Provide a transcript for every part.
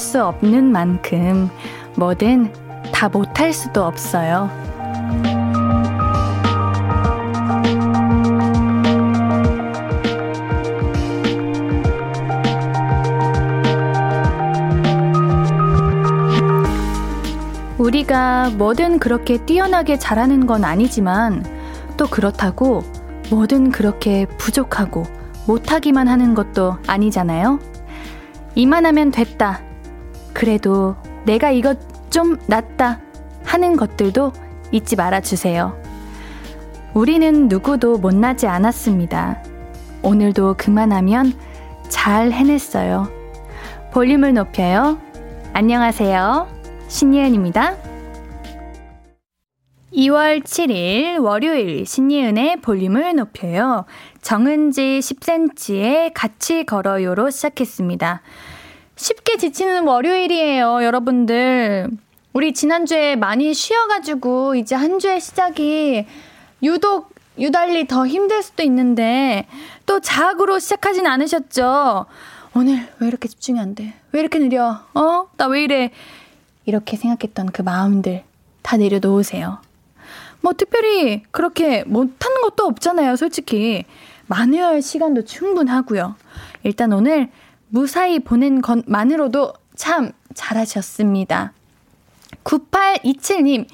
수 없는 만큼 뭐든 다 못할 수도 없어요. 우리가 뭐든 그렇게 뛰어나게 잘하는 건 아니지만 또 그렇다고 뭐든 그렇게 부족하고 못하기만 하는 것도 아니잖아요. 이만하면 됐다. 그래도 내가 이것 좀 낫다 하는 것들도 잊지 말아 주세요. 우리는 누구도 못나지 않았습니다. 오늘도 그만하면 잘 해냈어요. 볼륨을 높여요. 안녕하세요. 신예은입니다. 2월 7일 월요일 신예은의 볼륨을 높여요. 정은지 10cm의 같이 걸어요로 시작했습니다. 쉽게 지치는 월요일이에요, 여러분들. 우리 지난주에 많이 쉬어가지고 이제 한 주의 시작이 유독 유달리 더 힘들 수도 있는데 또 자학으로 시작하진 않으셨죠? 오늘 왜 이렇게 집중이 안 돼? 왜 이렇게 느려? 어? 나 왜 이래? 이렇게 생각했던 그 마음들 다 내려놓으세요. 뭐 특별히 그렇게 못하는 것도 없잖아요, 솔직히. 만회할 시간도 충분하고요. 일단 오늘 무사히 보낸 것만으로도 참 잘하셨습니다. 9827님,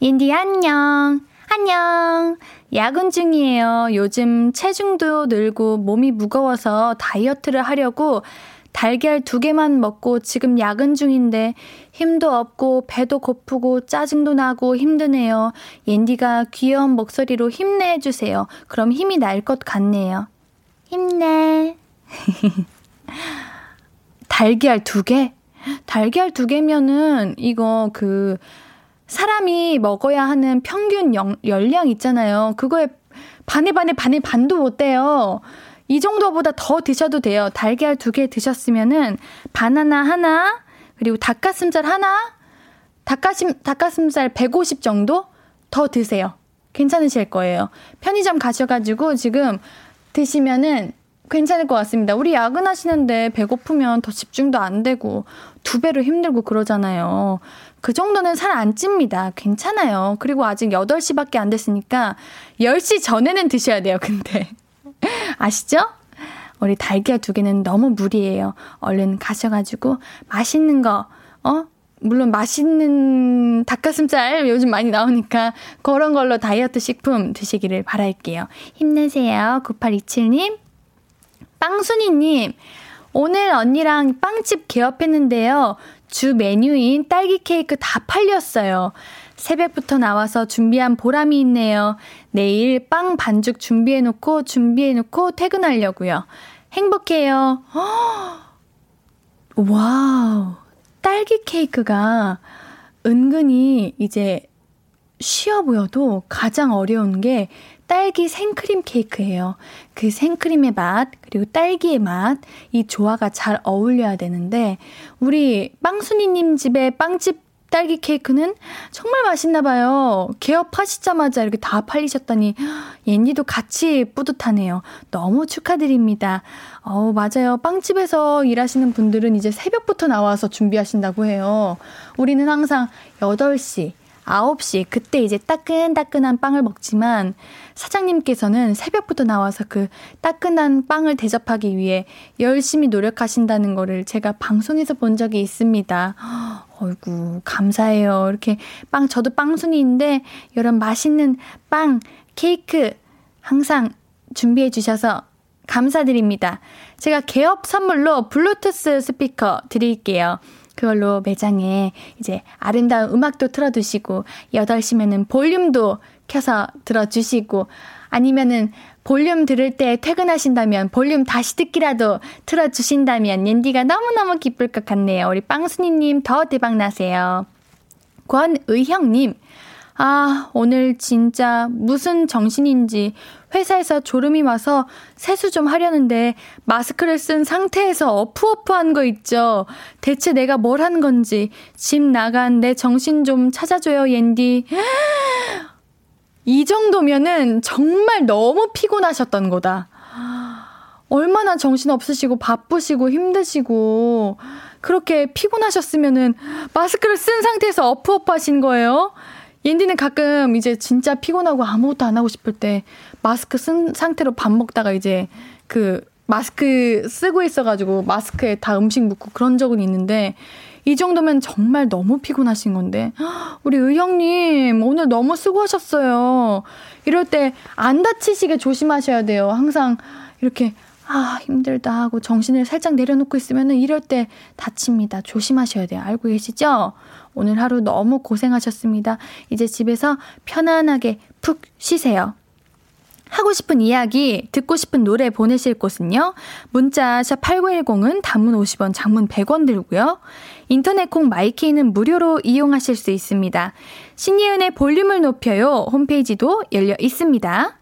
인디 안녕. 안녕. 야근 중이에요. 요즘 체중도 늘고 몸이 무거워서 다이어트를 하려고 달걀 두 개만 먹고 지금 야근 중인데 힘도 없고 배도 고프고 짜증도 나고 힘드네요. 옌디가 귀여운 목소리로 힘내주세요. 그럼 힘이 날 것 같네요. 힘내. 달걀 두 개? 달걀 두 개면은 이거 그 사람이 먹어야 하는 평균 영, 열량 있잖아요. 그거에 반에 반에 반에 반도 못 돼요. 이 정도보다 더 드셔도 돼요. 달걀 두 개 드셨으면은 바나나 하나, 그리고 닭가슴살 하나, 닭가슴, 닭가슴살 150 정도 더 드세요. 괜찮으실 거예요. 편의점 가셔가지고 지금 드시면은 괜찮을 것 같습니다. 우리 야근하시는데 배고프면 더 집중도 안 되고 두 배로 힘들고 그러잖아요. 그 정도는 살 안 찝니다. 괜찮아요. 그리고 아직 8시밖에 안 됐으니까 10시 전에는 드셔야 돼요, 근데. 아시죠? 우리 달걀 두 개는 너무 무리예요. 얼른 가셔가지고 맛있는 거, 어? 물론 맛있는 닭가슴살 요즘 많이 나오니까 그런 걸로 다이어트 식품 드시기를 바랄게요. 힘내세요. 9827님. 빵순이님. 오늘 언니랑 빵집 개업했는데요. 주 메뉴인 딸기 케이크 다 팔렸어요. 새벽부터 나와서 준비한 보람이 있네요. 내일 빵 반죽 준비해놓고 준비해놓고 퇴근하려고요. 행복해요. Wow. 딸기 케이크가 은근히 이제 쉬워 보여도 가장 어려운 게 딸기 생크림 케이크예요. 그 생크림의 맛, 그리고 딸기의 맛, 이 조화가 잘 어울려야 되는데, 우리 빵순이님 집에 빵집 딸기 케이크는 정말 맛있나 봐요. 개업하시자마자 이렇게 다 팔리셨다니 옌디도 같이 뿌듯하네요. 너무 축하드립니다. 어, 맞아요. 빵집에서 일하시는 분들은 이제 새벽부터 나와서 준비하신다고 해요. 우리는 항상 8시, 9시 그때 이제 따끈따끈한 빵을 먹지만 사장님께서는 새벽부터 나와서 그 따끈한 빵을 대접하기 위해 열심히 노력하신다는 거를 제가 방송에서 본 적이 있습니다. 어이구, 감사해요. 이렇게 빵, 저도 빵순이인데, 이런 맛있는 빵, 케이크, 항상 준비해 주셔서 감사드립니다. 제가 개업 선물로 블루투스 스피커 드릴게요. 그걸로 매장에 이제 아름다운 음악도 틀어두시고, 8시면은 볼륨도 켜서 들어주시고, 아니면은 볼륨 들을 때 퇴근하신다면 볼륨 다시 듣기라도 틀어주신다면 옌디가 너무너무 기쁠 것 같네요. 우리 빵순이님 더 대박나세요. 권의형님, 아, 오늘 진짜 무슨 정신인지 회사에서 졸음이 와서 세수 좀 하려는데 마스크를 쓴 상태에서 어프어프한 거 있죠. 대체 내가 뭘 한 건지 집 나간 내 정신 좀 찾아줘요, 옌디. 이 정도면은 정말 너무 피곤하셨던 거다. 얼마나 정신 없으시고 바쁘시고 힘드시고 그렇게 피곤하셨으면은 마스크를 쓴 상태에서 어프어프 하신 거예요? 옌디는 가끔 이제 진짜 피곤하고 아무것도 안 하고 싶을 때 마스크 쓴 상태로 밥 먹다가 이제 그 마스크 쓰고 있어가지고 마스크에 다 음식 묻고 그런 적은 있는데 이 정도면 정말 너무 피곤하신 건데 우리 의형님 오늘 너무 수고하셨어요. 이럴 때 안 다치시게 조심하셔야 돼요. 항상 이렇게 아, 힘들다 하고 정신을 살짝 내려놓고 있으면은 이럴 때 다칩니다. 조심하셔야 돼요. 알고 계시죠? 오늘 하루 너무 고생하셨습니다. 이제 집에서 편안하게 푹 쉬세요. 하고 싶은 이야기, 듣고 싶은 노래 보내실 곳은요. 문자 샵 8910은 단문 50원, 장문 100원 들고요. 인터넷 콩 마이케이는 무료로 이용하실 수 있습니다. 신예은의 볼륨을 높여요. 홈페이지도 열려 있습니다.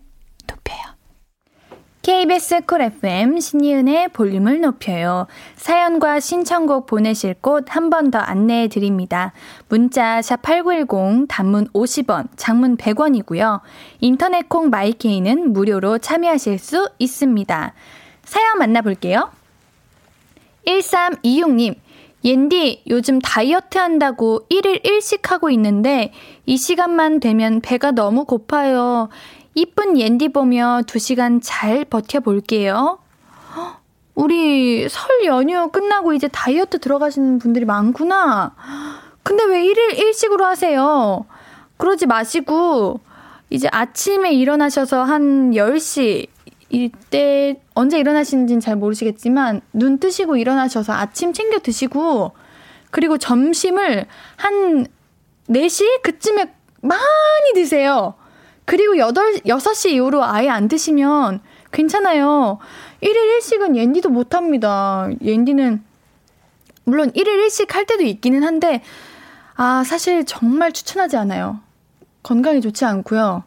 KBS Cool FM 신예은의 볼륨을 높여요. 사연과 신청곡 보내실 곳 한 번 더 안내해 드립니다. 문자 샵8910 단문 50원, 장문 100원이고요. 인터넷 콩 My K는 무료로 참여하실 수 있습니다. 사연 만나볼게요. 1326님, 옌디, 요즘 다이어트 한다고 1일 1식 하고 있는데 이 시간만 되면 배가 너무 고파요. 이쁜 옌디 보며 2시간 잘 버텨볼게요. 우리 설 연휴 끝나고 이제 다이어트 들어가시는 분들이 많구나. 근데 왜 1일 1식으로 하세요? 그러지 마시고, 이제 아침에 일어나셔서 한 10시, 이때 언제 일어나시는지는 잘 모르시겠지만, 눈 뜨시고 일어나셔서 아침 챙겨 드시고, 그리고 점심을 한 4시? 그쯤에 많이 드세요. 그리고 8, 6시 이후로 아예 안 드시면 괜찮아요. 1일 1식은 옌디도 못 합니다. 옌디는, 물론 1일 1식 할 때도 있기는 한데, 아, 사실 정말 추천하지 않아요. 건강에 좋지 않고요.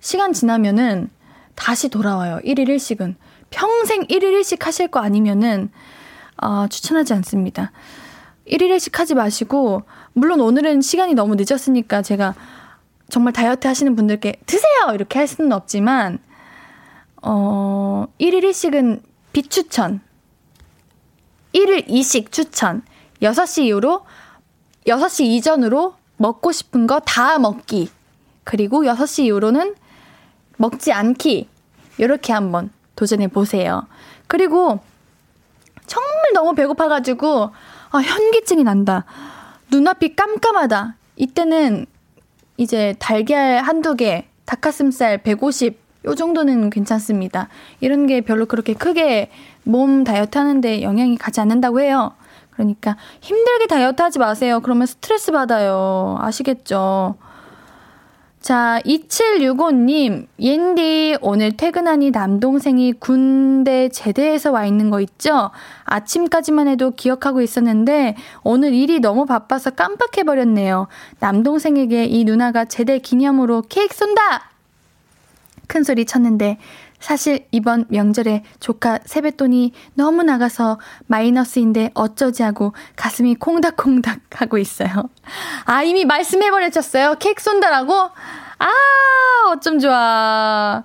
시간 지나면은 다시 돌아와요. 1일 1식은. 평생 1일 1식 하실 거 아니면은, 아, 추천하지 않습니다. 1일 1식 하지 마시고, 물론 오늘은 시간이 너무 늦었으니까 제가 정말 다이어트 하시는 분들께 드세요! 이렇게 할 수는 없지만, 어, 1일 1식은 비추천. 1일 2식 추천. 6시 이후로, 6시 이전으로 먹고 싶은 거 다 먹기. 그리고 6시 이후로는 먹지 않기. 이렇게 한번 도전해 보세요. 그리고 정말 너무 배고파가지고, 아, 현기증이 난다. 눈앞이 깜깜하다. 이때는 이제 달걀 한두 개, 닭가슴살 150, 요 정도는 괜찮습니다. 이런 게 별로 그렇게 크게 몸 다이어트 하는데 영향이 가지 않는다고 해요. 그러니까 힘들게 다이어트 하지 마세요. 그러면 스트레스 받아요. 아시겠죠? 자, 2765님, 옌디, 오늘 퇴근하니 남동생이 군대 제대해서 와 있는 거 있죠? 아침까지만 해도 기억하고 있었는데, 오늘 일이 너무 바빠서 깜빡해버렸네요. 남동생에게 이 누나가 제대 기념으로 케이크 쏜다! 큰 소리 쳤는데, 사실 이번 명절에 조카 세뱃돈이 너무 나가서 마이너스인데 어쩌지 하고 가슴이 콩닥콩닥 하고 있어요. 아, 이미 말씀해버렸었어요. 케이크 쏜다라고? 아, 어쩜 좋아.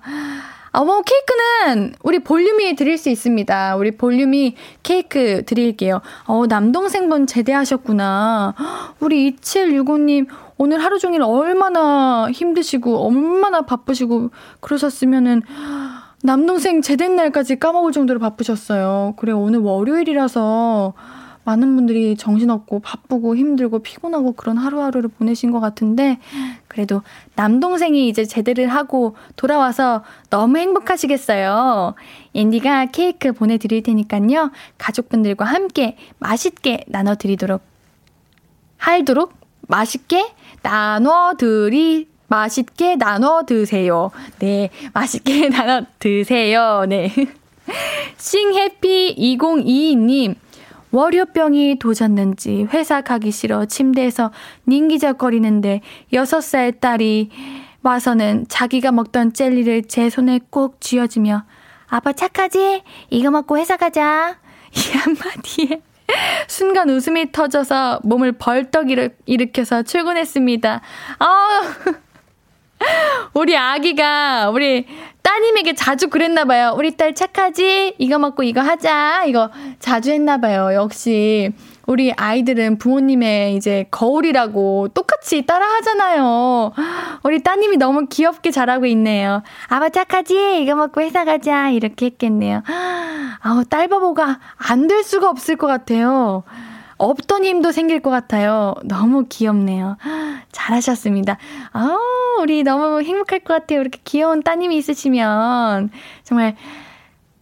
어머, 케이크는 우리 볼륨이 드릴 수 있습니다. 우리 볼륨이 케이크 드릴게요. 어, 남동생분 제대하셨구나. 우리 2765님, 오늘 하루 종일 얼마나 힘드시고, 얼마나 바쁘시고, 그러셨으면은, 남동생 제된 날까지 까먹을 정도로 바쁘셨어요. 그래, 오늘 월요일이라서 많은 분들이 정신없고 바쁘고 힘들고 피곤하고 그런 하루하루를 보내신 것 같은데, 그래도 남동생이 이제 제대를 하고 돌아와서 너무 행복하시겠어요. 앤디가 케이크 보내드릴 테니까요. 가족분들과 함께 맛있게 나눠드리도록, 할도록 맛있게 나눠드리 맛있게 나눠 드세요. 네, 맛있게 나눠 드세요. 네. 싱해피 2022님, 월요병이 도졌는지 회사 가기 싫어 침대에서 닌기적거리는데 6살 딸이 와서는 자기가 먹던 젤리를 제 손에 꼭 쥐어주며 아빠 착하지? 이거 먹고 회사 가자. 이 한마디에 순간 웃음이 터져서 몸을 벌떡 일으켜서 출근했습니다. 아 우리 아기가 우리 따님에게 자주 그랬나 봐요. 우리 딸 착하지? 이거 먹고 이거 하자. 이거 자주 했나 봐요. 역시 우리 아이들은 부모님의 이제 거울이라고 똑같이 따라 하잖아요. 우리 따님이 너무 귀엽게 잘하고 있네요. 아빠 착하지? 이거 먹고 회사 가자. 이렇게 했겠네요. 아우, 딸바보가 안 될 수가 없을 것 같아요. 없던 힘도 생길 것 같아요. 너무 귀엽네요. 잘하셨습니다. 아우, 우리 너무 행복할 것 같아요. 이렇게 귀여운 따님이 있으시면. 정말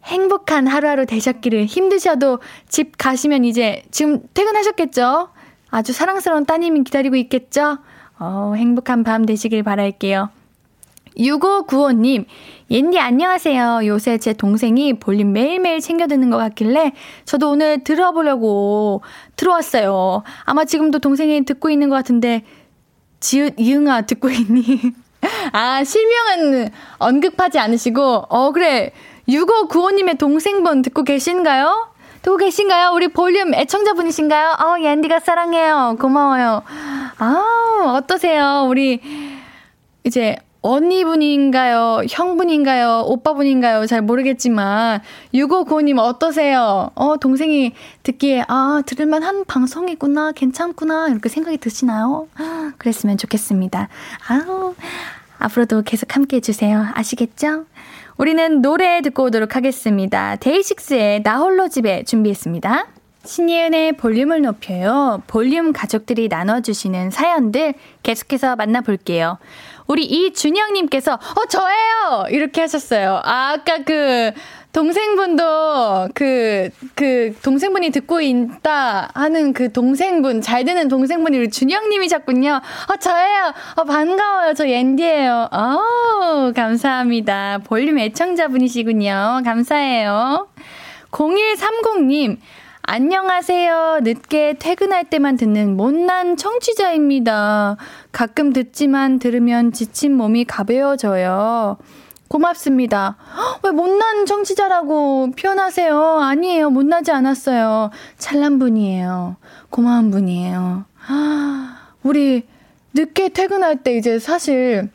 행복한 하루하루 되셨기를 힘드셔도 집 가시면 이제 지금 퇴근하셨겠죠? 아주 사랑스러운 따님이 기다리고 있겠죠? 어, 행복한 밤 되시길 바랄게요. 6595님, 옌디 안녕하세요. 요새 제 동생이 볼륨 매일매일 챙겨 듣는 것 같길래 저도 오늘 들어보려고 들어왔어요. 아마 지금도 동생이 듣고 있는 것 같은데, 지읒, 이응아 듣고 있니? 아, 실명은 언급하지 않으시고, 어, 그래. 6595님의 동생분 듣고 계신가요? 듣고 계신가요? 우리 볼륨 애청자분이신가요? 어, 옌디가 사랑해요. 고마워요. 아, 어떠세요? 우리, 이제, 언니분인가요? 형분인가요? 오빠분인가요? 잘 모르겠지만, 6595님 어떠세요? 어, 동생이 듣기에, 아, 들을만 한 방송이구나, 괜찮구나, 이렇게 생각이 드시나요? 그랬으면 좋겠습니다. 아우, 앞으로도 계속 함께 해주세요. 아시겠죠? 우리는 노래 듣고 오도록 하겠습니다. 데이식스의 나 홀로 집에 준비했습니다. 신예은의 볼륨을 높여요. 볼륨 가족들이 나눠주시는 사연들 계속해서 만나볼게요. 우리 이준영님께서, 어, 저예요! 이렇게 하셨어요. 아, 아까 그, 동생분도 그, 그, 동생분이 듣고 있다 하는 그 동생분, 잘 되는 동생분이 우리 준영님이셨군요. 어, 저예요. 어, 반가워요. 저 옌디예요. 어 감사합니다. 볼륨 애청자분이시군요. 감사해요. 0130님, 안녕하세요. 늦게 퇴근할 때만 듣는 못난 청취자입니다. 가끔 듣지만 들으면 지친 몸이 가벼워져요. 고맙습니다. 왜 못난 청취자라고 표현하세요? 아니에요. 못나지 않았어요. 찰난 분이에요. 고마운 분이에요. 우리 늦게 퇴근할 때 이제 사실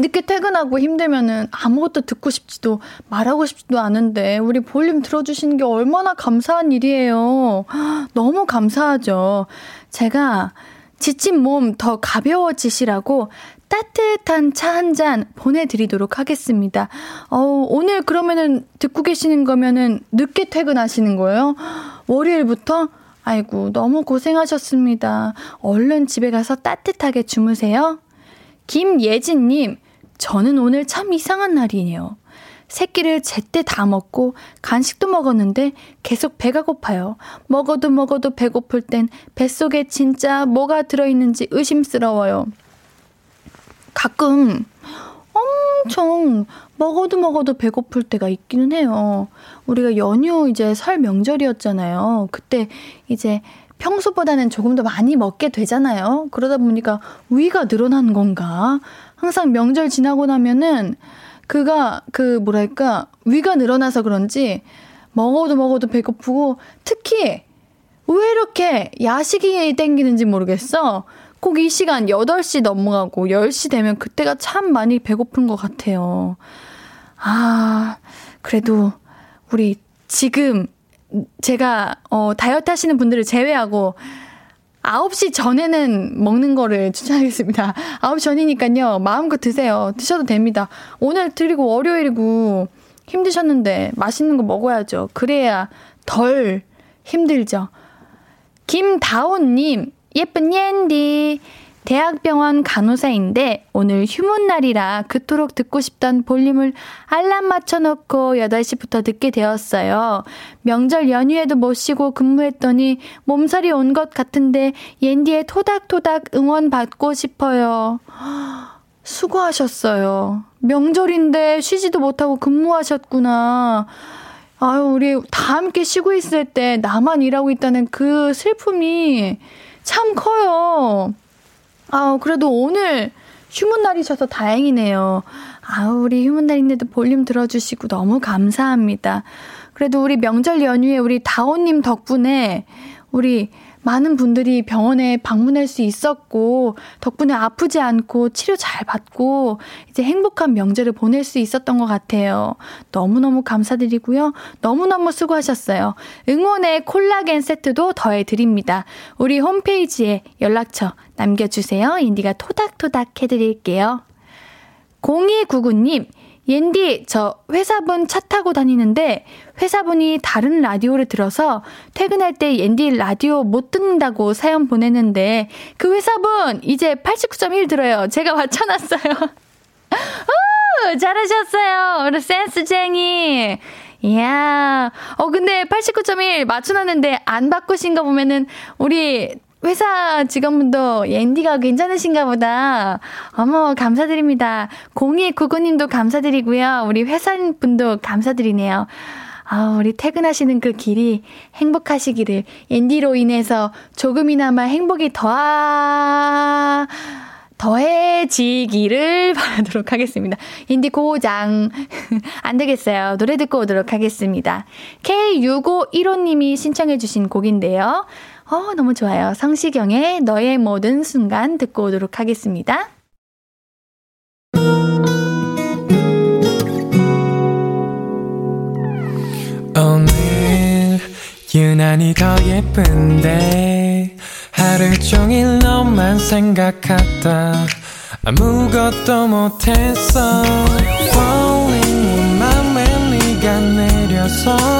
늦게 퇴근하고 힘들면은 아무것도 듣고 싶지도 말하고 싶지도 않은데 우리 볼륨 들어주시는 게 얼마나 감사한 일이에요. 너무 감사하죠. 제가 지친 몸 더 가벼워지시라고 따뜻한 차 한 잔 보내드리도록 하겠습니다. 어, 오늘 그러면은 듣고 계시는 거면은 늦게 퇴근하시는 거예요? 월요일부터? 아이고, 너무 고생하셨습니다. 얼른 집에 가서 따뜻하게 주무세요. 김예진님, 저는 오늘 참 이상한 날이네요. 새끼를 제때 다 먹고 간식도 먹었는데 계속 배가 고파요. 먹어도 먹어도 배고플 땐 뱃속에 진짜 뭐가 들어있는지 의심스러워요. 가끔 엄청 먹어도 먹어도 배고플 때가 있기는 해요. 우리가 연휴 이제 설 명절이었잖아요. 그때 이제 평소보다는 조금 더 많이 먹게 되잖아요. 그러다 보니까 위가 늘어난 건가? 항상 명절 지나고 나면은 그가 그 뭐랄까 위가 늘어나서 그런지 먹어도 먹어도 배고프고 특히 왜 이렇게 야식이 땡기는지 모르겠어. 꼭 이 시간 8시 넘어가고 10시 되면 그때가 참 많이 배고픈 것 같아요. 아, 그래도 우리 지금 제가 어 다이어트 하시는 분들을 제외하고 9시 전에는 먹는 거를 추천하겠습니다. 9시 전이니까요. 마음껏 드세요. 드셔도 됩니다. 오늘 드리고 월요일이고 힘드셨는데 맛있는 거 먹어야죠. 그래야 덜 힘들죠. 김다온님, 예쁜 옌디. 대학병원 간호사인데 오늘 휴문 날이라 그토록 듣고 싶던 볼륨을 알람 맞춰놓고 8시부터 듣게 되었어요. 명절 연휴에도 못 쉬고 근무했더니 몸살이 온 것 같은데 옌디의 토닥토닥 응원 받고 싶어요. 수고하셨어요. 명절인데 쉬지도 못하고 근무하셨구나. 아유, 우리 다 함께 쉬고 있을 때 나만 일하고 있다는 그 슬픔이 참 커요. 아, 그래도 오늘 휴문 날이셔서 다행이네요. 아, 우리 휴문 날인데도 볼륨 들어주시고 너무 감사합니다. 그래도 우리 명절 연휴에 우리 다오님 덕분에 우리 많은 분들이 병원에 방문할 수 있었고, 덕분에 아프지 않고 치료 잘 받고, 이제 행복한 명절을 보낼 수 있었던 것 같아요. 너무너무 감사드리고요. 너무너무 수고하셨어요. 응원의 콜라겐 세트도 더해드립니다. 우리 홈페이지에 연락처 남겨주세요. 인디가 토닥토닥 해드릴게요. 0299님, 옌디, 저 회사분 차 타고 다니는데 회사분이 다른 라디오를 들어서 퇴근할 때 옌디 라디오 못 듣는다고 사연 보냈는데 그 회사분 이제 89.1 들어요. 제가 맞춰놨어요. 오, 잘하셨어요. 우리 센스쟁이. 이야. 어, 근데 89.1 맞춰놨는데 안 바꾸신 거 보면은 우리 회사 직원분도 앤디가 괜찮으신가 보다. 어머, 감사드립니다. 0299님도 감사드리고요. 우리 회사분도 감사드리네요. 아, 우리 퇴근하시는 그 길이 행복하시기를 앤디로 인해서 조금이나마 행복이 더하, 더해지기를 바라도록 하겠습니다. 인디 고장. 안 되겠어요. 노래 듣고 오도록 하겠습니다. K6515님이 신청해주신 곡인데요. 어, 너무 좋아요. 성시경의 너의 모든 순간 듣고 오도록 하겠습니다. 오늘 유난히 더 예쁜데 하루 종일 너만 생각하다 아무것도 못했어 Falling 맘에 네가 내려서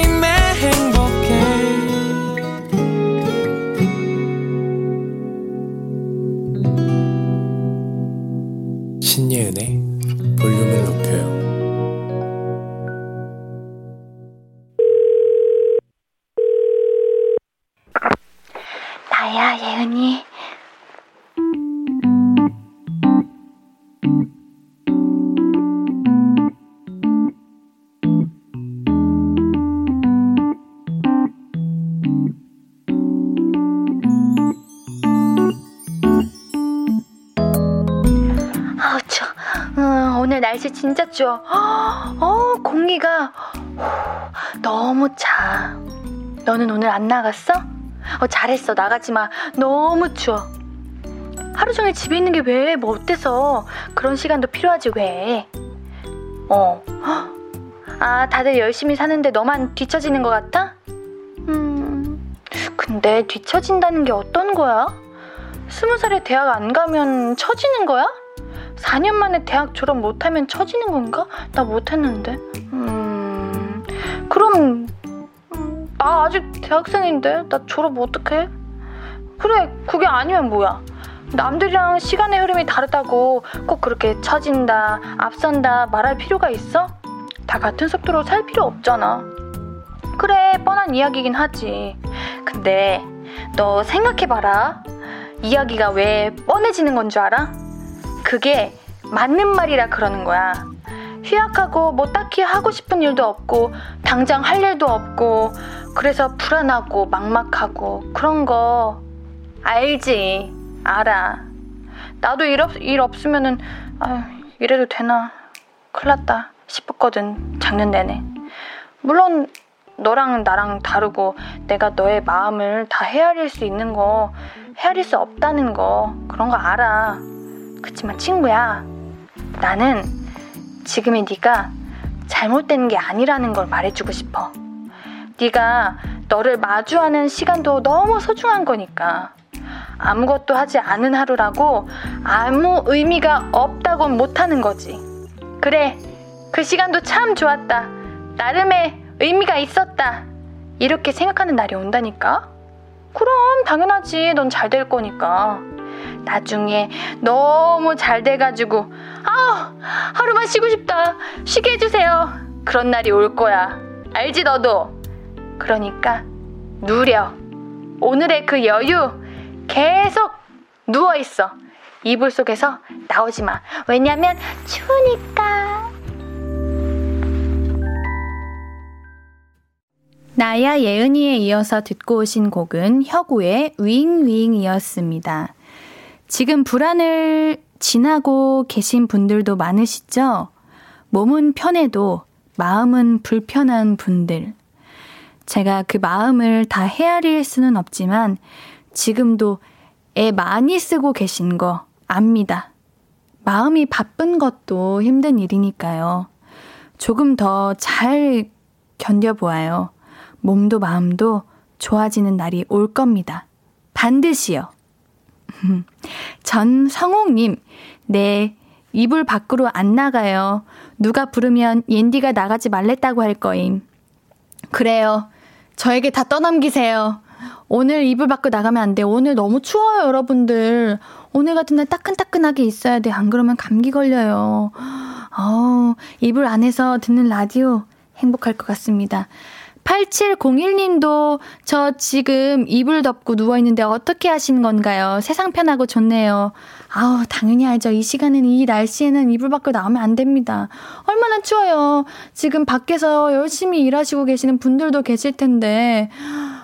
진짜 추워. 어, 공기가 너무 차. 너는 오늘 안 나갔어? 어, 잘했어. 나가지 마. 너무 추워. 하루 종일 집에 있는 게 왜? 뭐 어때서? 그런 시간도 필요하지, 왜? 어. 아, 다들 열심히 사는데 너만 뒤처지는 것 같아? 음, 근데 뒤처진다는 게 어떤 거야? 스무 살에 대학 안 가면 처지는 거야? 4년 만에 대학 졸업 못하면 처지는 건가? 나 못했는데. 음, 그럼 음, 나 아직 대학생인데 나 졸업 어떡해? 그래 그게 아니면 뭐야? 남들이랑 시간의 흐름이 다르다고 꼭 그렇게 처진다, 앞선다 말할 필요가 있어? 다 같은 속도로 살 필요 없잖아. 그래 뻔한 이야기긴 하지. 근데 너 생각해봐라. 이야기가 왜 뻔해지는 건 줄 알아? 그게 맞는 말이라 그러는 거야. 휴학하고 뭐 딱히 하고 싶은 일도 없고 당장 할 일도 없고 그래서 불안하고 막막하고 그런 거. 알지? 알아. 나도 일, 없, 일 없으면은 아 이래도 되나? 큰일 났다 싶었거든 작년 내내. 물론 너랑 나랑 다르고 내가 너의 마음을 다 헤아릴 수 있는 거 헤아릴 수 없다는 거 그런 거 알아 그치만 친구야 나는 지금의 네가 잘못된 게 아니라는 걸 말해주고 싶어. 네가 너를 마주하는 시간도 너무 소중한 거니까. 아무것도 하지 않은 하루라고 아무 의미가 없다고 못하는 거지. 그래, 그 시간도 참 좋았다. 나름의 의미가 있었다. 이렇게 생각하는 날이 온다니까? 그럼 당연하지. 넌 잘 될 거니까. 나중에 너무 잘 돼가지고 아 하루만 쉬고 싶다 쉬게 해주세요 그런 날이 올 거야. 알지, 너도? 그러니까, 누려. 오늘의 그 여유, 계속 누워 있어. 이불 속에서 나오지 마. 왜냐면, 추우니까. 나야 예은이에 이어서 듣고 오신 곡은 혁우의 윙윙이었습니다. 지금 불안을 지나고 계신 분들도 많으시죠? 몸은 편해도 마음은 불편한 분들. 제가 그 마음을 다 헤아릴 수는 없지만 지금도 애 많이 쓰고 계신 거 압니다. 마음이 바쁜 것도 힘든 일이니까요. 조금 더 잘 견뎌보아요. 몸도 마음도 좋아지는 날이 올 겁니다. 반드시요. 전성옥님, 네, 이불 밖으로 안 나가요. 누가 부르면 옌디가 나가지 말랬다고 할 거임. 그래요. 저에게 다 떠넘기세요. 오늘 이불 밖으로 나가면 안 돼. 오늘 너무 추워요, 여러분들. 오늘 같은 날 따끈따끈하게 있어야 돼. 안 그러면 감기 걸려요. 어, 이불 안에서 듣는 라디오 행복할 것 같습니다. 8701님도 저 지금 이불 덮고 누워있는데 어떻게 하시는 건가요? 세상 편하고 좋네요. 아우, 당연히 알죠. 이 시간은 이 날씨에는 이불 밖으로 나오면 안 됩니다. 얼마나 추워요. 지금 밖에서 열심히 일하시고 계시는 분들도 계실 텐데,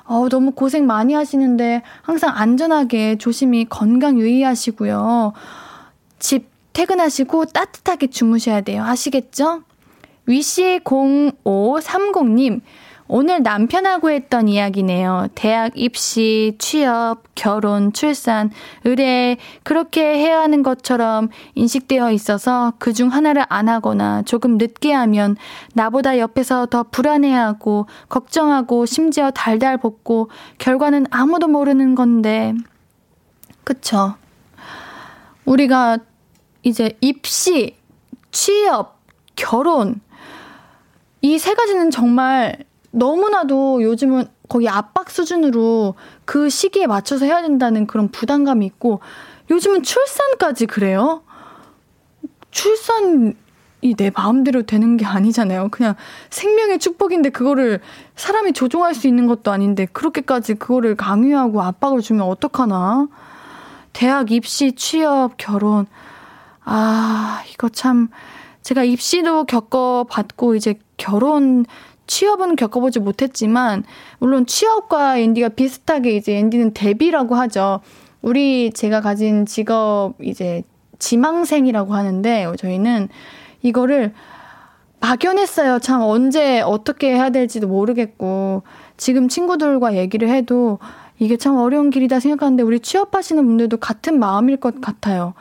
어우, 너무 고생 많이 하시는데, 항상 안전하게 조심히 건강 유의하시고요. 집 퇴근하시고 따뜻하게 주무셔야 돼요. 아시겠죠? 위시 0530님, 오늘 남편하고 했던 이야기네요. 대학 입시, 취업, 결혼, 출산, 의뢰, 그렇게 해야 하는 것처럼 인식되어 있어서 그중 하나를 안 하거나 조금 늦게 하면 나보다 옆에서 더 불안해하고, 걱정하고, 심지어 달달 볶고, 결과는 아무도 모르는 건데. 그쵸. 우리가 이제 입시, 취업, 결혼, 이 세 가지는 정말 너무나도 요즘은 거기 압박 수준으로 그 시기에 맞춰서 해야 된다는 그런 부담감이 있고 요즘은 출산까지 그래요? 출산이 내 마음대로 되는 게 아니잖아요. 그냥 생명의 축복인데 그거를 사람이 조종할 수 있는 것도 아닌데 그렇게까지 그거를 강요하고 압박을 주면 어떡하나? 대학 입시, 취업, 결혼. 아, 이거 참 제가 입시도 겪어봤고 이제 결혼 취업은 겪어보지 못했지만 물론 취업과 앤디가 비슷하게 이제 앤디는 데뷔라고 하죠. 우리 제가 가진 직업 이제 지망생이라고 하는데 저희는 이거를 막연했어요. 참 언제 어떻게 해야 될지도 모르겠고 지금 친구들과 얘기를 해도 이게 참 어려운 길이다 생각하는데 우리 취업하시는 분들도 같은 마음일 것 같아요.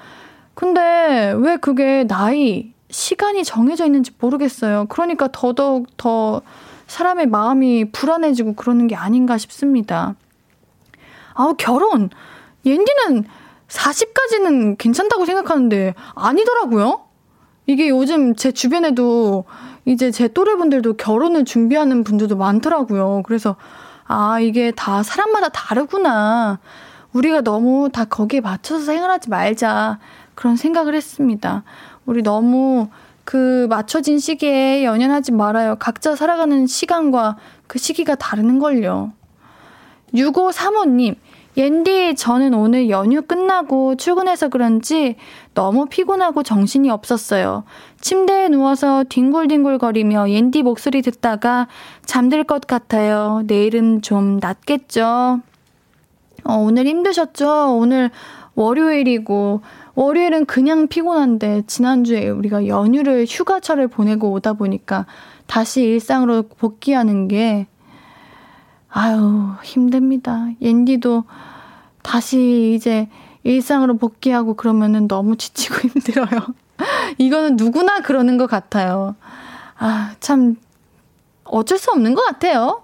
근데 왜 그게 나이 시간이 정해져 있는지 모르겠어요. 그러니까 더더욱 더 사람의 마음이 불안해지고 그러는 게 아닌가 싶습니다. 아우, 결혼! 옌디는 40까지는 괜찮다고 생각하는데 아니더라고요. 이게 요즘 제 주변에도 이제 제 또래분들도 결혼을 준비하는 분들도 많더라고요. 그래서 아, 이게 다 사람마다 다르구나. 우리가 너무 다 거기에 맞춰서 생활하지 말자. 그런 생각을 했습니다. 우리 너무 그 맞춰진 시기에 연연하지 말아요. 각자 살아가는 시간과 그 시기가 다른걸요. 6535님, 옌디, 저는 오늘 연휴 끝나고 출근해서 그런지 너무 피곤하고 정신이 없었어요. 침대에 누워서 뒹굴뒹굴거리며 옌디 목소리 듣다가 잠들 것 같아요. 내일은 좀 낫겠죠? 어, 오늘 힘드셨죠? 오늘 월요일이고, 월요일은 그냥 피곤한데 지난주에 우리가 연휴를 휴가철을 보내고 오다 보니까 다시 일상으로 복귀하는 게 아유 힘듭니다. 옌디도 다시 이제 일상으로 복귀하고 그러면은 너무 지치고 힘들어요. 이거는 누구나 그러는 것 같아요. 아, 참, 어쩔 수 없는 것 같아요.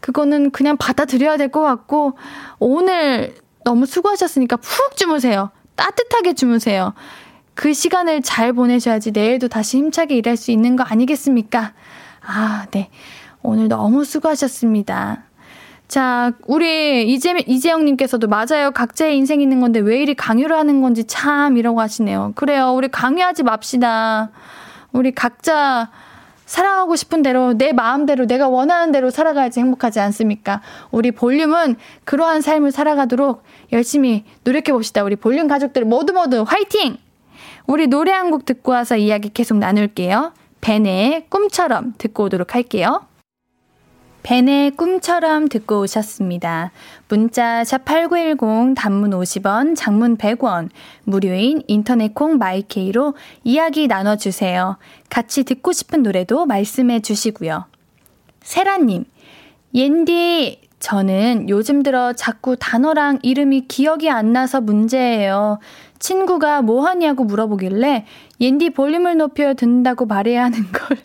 그거는 그냥 받아들여야 될 것 같고, 오늘 너무 수고하셨으니까 푹 주무세요. 따뜻하게 주무세요. 그 시간을 잘 보내셔야지 내일도 다시 힘차게 일할 수 있는 거 아니겠습니까? 아, 네. 오늘 너무 수고하셨습니다. 자, 우리 이재, 이재영님께서도 맞아요. 각자의 인생 있는 건데 왜 이리 강요를 하는 건지 참 이라고 하시네요. 그래요. 우리 강요하지 맙시다. 우리 각자 살아가고 싶은 대로, 내 마음대로, 내가 원하는 대로 살아가야지 행복하지 않습니까? 우리 볼륨은 그러한 삶을 살아가도록 열심히 노력해 봅시다. 우리 볼륨 가족들 모두 모두 화이팅! 우리 노래 한 곡 듣고 와서 이야기 계속 나눌게요. 벤의 꿈처럼 듣고 오도록 할게요. 벤의 꿈처럼 듣고 오셨습니다. 문자 샵8910 단문 50원, 장문 100원, 무료인 인터넷 콩 My K로 이야기 나눠주세요. 같이 듣고 싶은 노래도 말씀해 주시고요. 세라님, 옌디, 저는 요즘 들어 자꾸 단어랑 이름이 기억이 안 나서 문제예요. 친구가 뭐 하냐고 물어보길래 옌디 볼륨을 높여 듣는다고 말해야 하는 걸.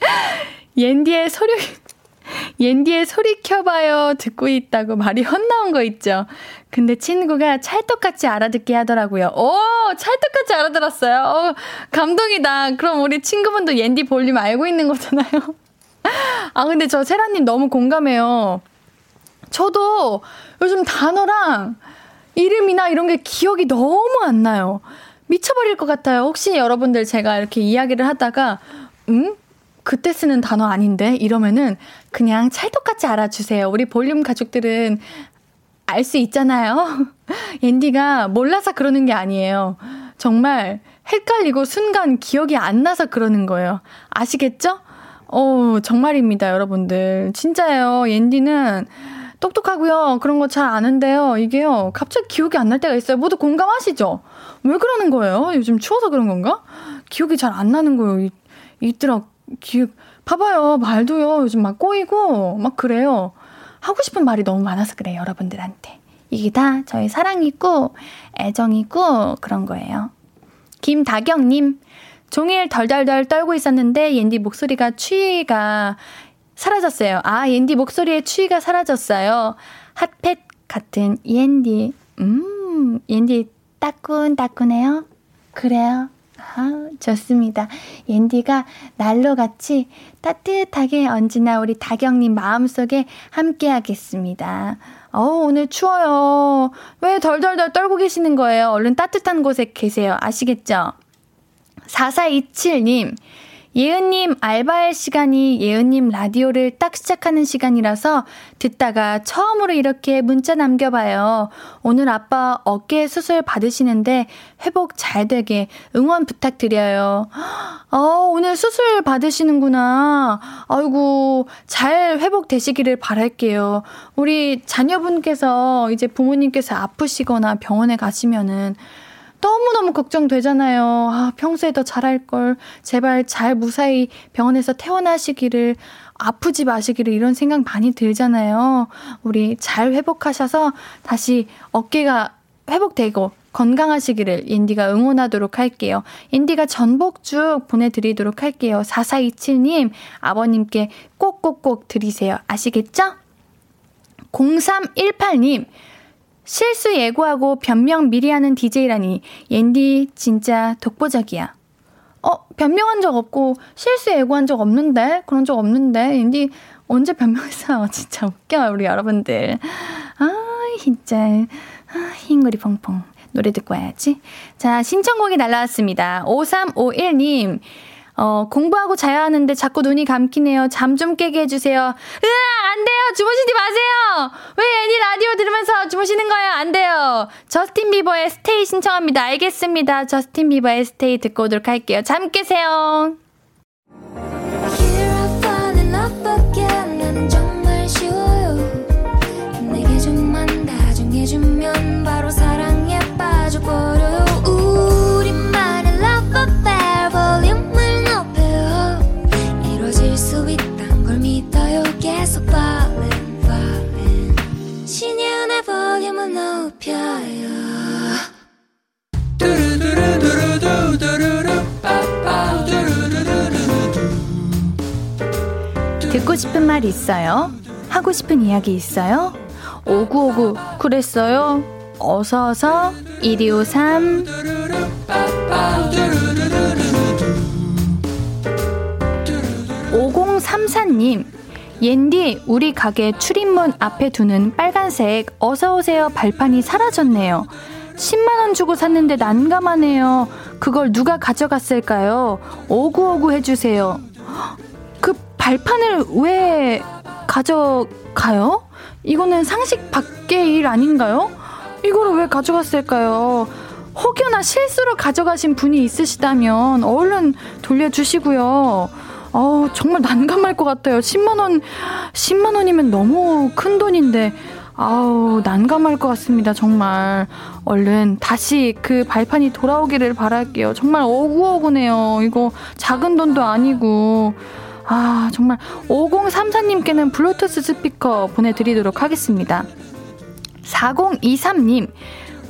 옌디의 소리, 옌디의 소리 켜봐요. 듣고 있다고 말이 헛나온 거 있죠. 근데 친구가 찰떡같이 알아듣게 하더라고요. 오, 찰떡같이 알아들었어요. 오, 감동이다. 그럼 우리 친구분도 옌디 볼륨 알고 있는 거잖아요. 아, 근데 저 세라님 너무 공감해요. 저도 요즘 단어랑 이름이나 이런 게 기억이 너무 안 나요. 미쳐버릴 것 같아요. 혹시 여러분들 제가 이렇게 이야기를 하다가, 음? 그때 쓰는 단어 아닌데? 이러면은 그냥 찰떡같이 알아주세요. 우리 볼륨 가족들은 알 수 있잖아요. 앤디가 몰라서 그러는 게 아니에요. 정말 헷갈리고 순간 기억이 안 나서 그러는 거예요. 아시겠죠? 어, 정말입니다, 여러분들. 진짜예요. 옌디는 똑똑하고요. 그런 거 잘 아는데요. 이게요. 갑자기 기억이 안 날 때가 있어요. 모두 공감하시죠? 왜 그러는 거예요? 요즘 추워서 그런 건가? 기억이 잘 안 나는 거예요. 이, 있더라. 기억. 봐봐요. 말도요. 요즘 막 꼬이고 막 그래요. 하고 싶은 말이 너무 많아서 그래요. 여러분들한테. 이게 다 저의 사랑이고 애정이고 그런 거예요. 김다경님. 종일 덜덜덜 떨고 있었는데 옌디 목소리가 추위가 사라졌어요. 아, 옌디 목소리에 추위가 사라졌어요. 핫펫 같은 옌디. 음, 옌디 따끈따끈해요? 그래요? 아, 좋습니다. 옌디가 난로 같이 따뜻하게 언제나 우리 다경님 마음속에 함께 하겠습니다. 어 오늘 추워요. 왜 덜덜덜 떨고 계시는 거예요? 얼른 따뜻한 곳에 계세요. 아시겠죠? 4427님, 예은님 알바할 시간이 예은님 라디오를 딱 시작하는 시간이라서 듣다가 처음으로 이렇게 문자 남겨봐요. 오늘 아빠 어깨 수술 받으시는데 회복 잘 되게 응원 부탁드려요. 어, 오늘 수술 받으시는구나. 아이고, 잘 회복되시기를 바랄게요. 우리 자녀분께서 이제 부모님께서 아프시거나 병원에 가시면은 너무너무 걱정되잖아요. 아, 평소에 더 잘할 걸. 제발 잘 무사히 병원에서 퇴원하시기를, 아프지 마시기를 이런 생각 많이 들잖아요. 우리 잘 회복하셔서 다시 어깨가 회복되고 건강하시기를 인디가 응원하도록 할게요. 인디가 전복죽 보내드리도록 할게요. 4427님, 아버님께 꼭꼭꼭 드리세요. 아시겠죠? 0318님, 실수 예고하고 변명 미리 하는 DJ라니 옌디 진짜 독보적이야. 어, 변명한 적 없고 실수 예고한 적 없는데? 그런 적 없는데. 옌디 언제 변명했어요? 진짜 웃겨 우리 여러분들. 아, 진짜. 아, 흰거리 펑펑. 노래 듣고 와야지. 자, 신청곡이 날라왔습니다. 5351님. 어, 공부하고 자야 하는데 자꾸 눈이 감기네요. 잠 좀 깨게 해주세요. 으아, 안 돼요! 주무시지 마세요! 왜 아니 라디오 들으면서 주무시는 거예요? 안 돼요! 저스틴 비버의 Stay 신청합니다. 알겠습니다. 저스틴 비버의 Stay 듣고 오도록 할게요. 잠 깨세요. 바로 사랑 듣고 싶은 말 있어요? 하고 싶은 이야기 있어요? 오구오구 그랬어요? 어서어서 1253 5034님 옌디, 우리 가게 출입문 앞에 두는 빨간색 어서오세요 발판이 사라졌네요. 10만원 주고 샀는데 난감하네요. 그걸 누가 가져갔을까요? 오구오구 해주세요. 발판을 왜 가져가요? 이거는 상식 밖의 일 아닌가요? 이거를 왜 가져갔을까요? 혹여나 실수로 가져가신 분이 있으시다면 얼른 돌려주시고요. 어 정말 난감할 것 같아요. 10만원, 10만원이면 너무 큰 돈인데, 아우, 난감할 것 같습니다. 정말. 얼른 다시 그 발판이 돌아오기를 바랄게요. 정말 어구어구네요. 이거 작은 돈도 아니고. 아, 정말 5034님께는 블루투스 스피커 보내드리도록 하겠습니다. 4023님,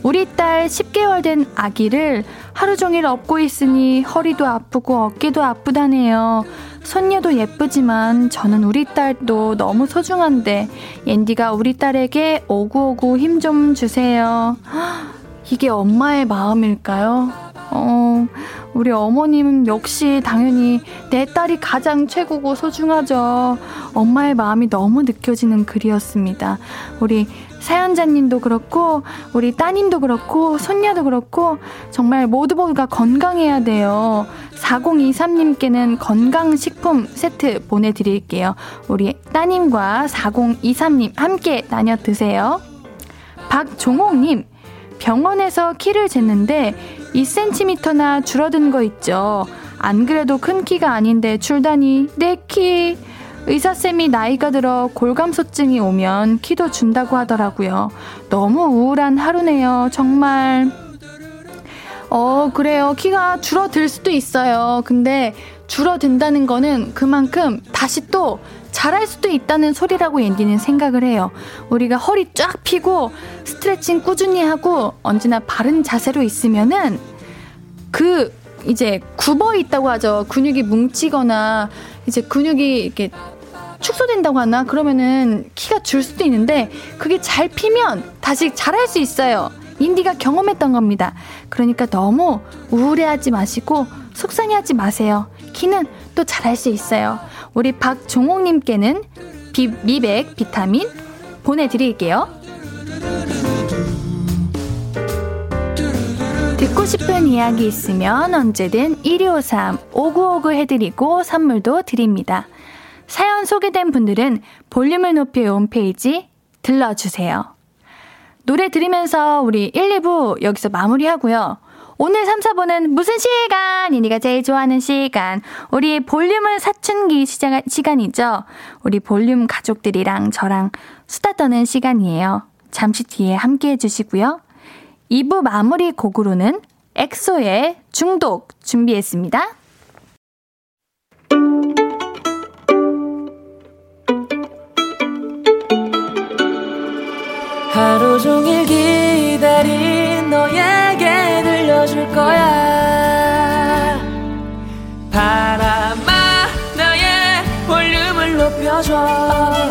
우리 딸 10개월 된 아기를 하루 종일 업고 있으니 허리도 아프고 어깨도 아프다네요. 손녀도 예쁘지만 저는 우리 딸도 너무 소중한데 옌디가 우리 딸에게 오구오구 힘 좀 주세요. 이게 엄마의 마음일까요? 어, 우리 어머님 역시 당연히 내 딸이 가장 최고고 소중하죠. 엄마의 마음이 너무 느껴지는 글이었습니다. 우리 사연자님도 그렇고, 우리 따님도 그렇고, 손녀도 그렇고, 정말 모두 모두가 건강해야 돼요. 4023님께는 건강식품 세트 보내드릴게요. 우리 따님과 4023님 함께 나눠 드세요. 박종옥님, 병원에서 키를 쟀는데 2cm나 줄어든 거 있죠. 안 그래도 큰 키가 아닌데 줄다니 내 키. 의사쌤이 나이가 들어 골감소증이 오면 키도 준다고 하더라고요. 너무 우울한 하루네요. 정말. 어, 그래요. 키가 줄어들 수도 있어요. 근데 줄어든다는 거는 그만큼 다시 또 잘할 수도 있다는 소리라고 옌디는 생각을 해요. 우리가 허리 쫙 펴고 스트레칭 꾸준히 하고 언제나 바른 자세로 있으면은 그 이제 굽어 있다고 하죠. 근육이 뭉치거나 이제 근육이 이렇게 축소된다고 하나? 그러면은 키가 줄 수도 있는데 그게 잘 피면 다시 잘할 수 있어요. 인디가 경험했던 겁니다. 그러니까 너무 우울해하지 마시고 속상해하지 마세요. 키는 또 잘할 수 있어요. 우리 박종옥님께는 비, 미백 비타민 보내드릴게요. 듣고 싶은 이야기 있으면 언제든 1253 5959 해드리고 선물도 드립니다. 사연 소개된 분들은 볼륨을 높여 홈페이지 들러주세요. 노래 들으면서 우리 1, 2부 여기서 마무리하고요. 오늘 3, 4부는 무슨 시간? 이니가 제일 좋아하는 시간. 우리 볼륨을 사춘기 시작, 시간이죠. 우리 볼륨 가족들이랑 저랑 수다 떠는 시간이에요. 잠시 뒤에 함께 해주시고요. 2부 마무리 곡으로는 엑소의 중독 준비했습니다. 하루 종일 기다린 너에게 들려줄 거야 바람아 나의 볼륨을 높여줘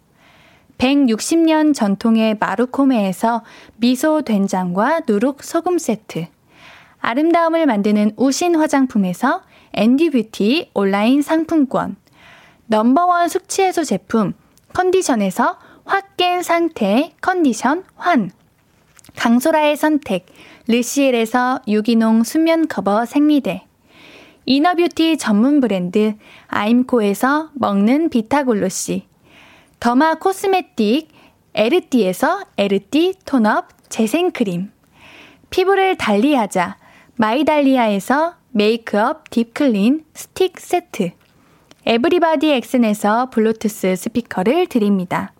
160년 전통의 마루코메에서 미소 된장과 누룩 소금 세트, 아름다움을 만드는 우신 화장품에서 앤디 뷰티 온라인 상품권, 넘버원 숙취해소 제품 컨디션에서 확 깬 상태 컨디션 환, 강소라의 선택 르시엘에서 유기농 수면 커버 생리대, inner beauty 전문 브랜드 아임코에서 먹는 비타골로시, derma cosmetic 에르띠에서 에르띠 톤업 재생크림, 피부를 달리하자 마이달리아에서 메이크업 deep clean 스틱 세트. 에브리바디 엑슨에서 블루투스 스피커를 드립니다.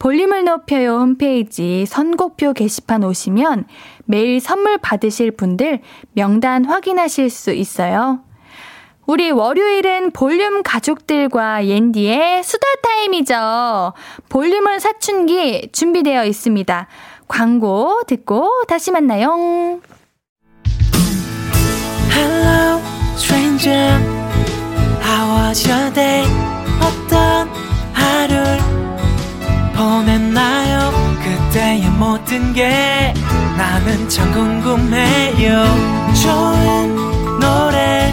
볼륨을 높여요 홈페이지 선곡표 게시판 오시면 매일 선물 받으실 분들 명단 확인하실 수 있어요. 우리 월요일은 볼륨 가족들과 옌디의 수다 타임이죠. 볼륨을 사춘기 준비되어 있습니다. 광고 듣고 다시 만나요. Hello, stranger. How was your day? 어떤 하루를 보냈나요? 그때의 모든 게 나는 참 궁금해요. 좋은 노래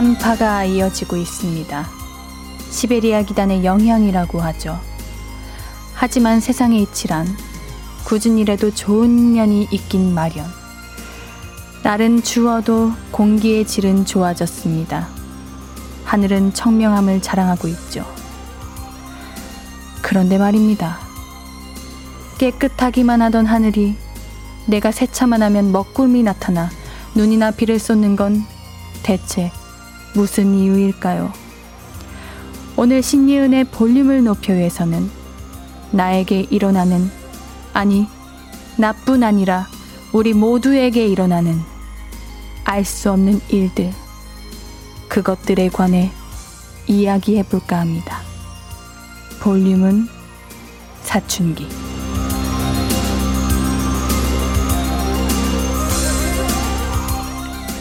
한파가 이어지고 있습니다. 시베리아 기단의 영향이라고 하죠. 하지만 세상의 이치란 굳은 일에도 좋은 면이 있긴 마련. 날은 추워도 공기의 질은 좋아졌습니다. 하늘은 청명함을 자랑하고 있죠. 그런데 말입니다. 깨끗하기만 하던 하늘이 내가 세차만 하면 먹구름이 나타나 눈이나 비를 쏟는 건 대체 무슨 이유일까요? 오늘 신예은의 볼륨을 높여위해서는 나에게 일어나는 아니 나뿐 아니라 우리 모두에게 일어나는 알 수 없는 일들 그것들에 관해 이야기해 볼까 합니다. 볼륨은 사춘기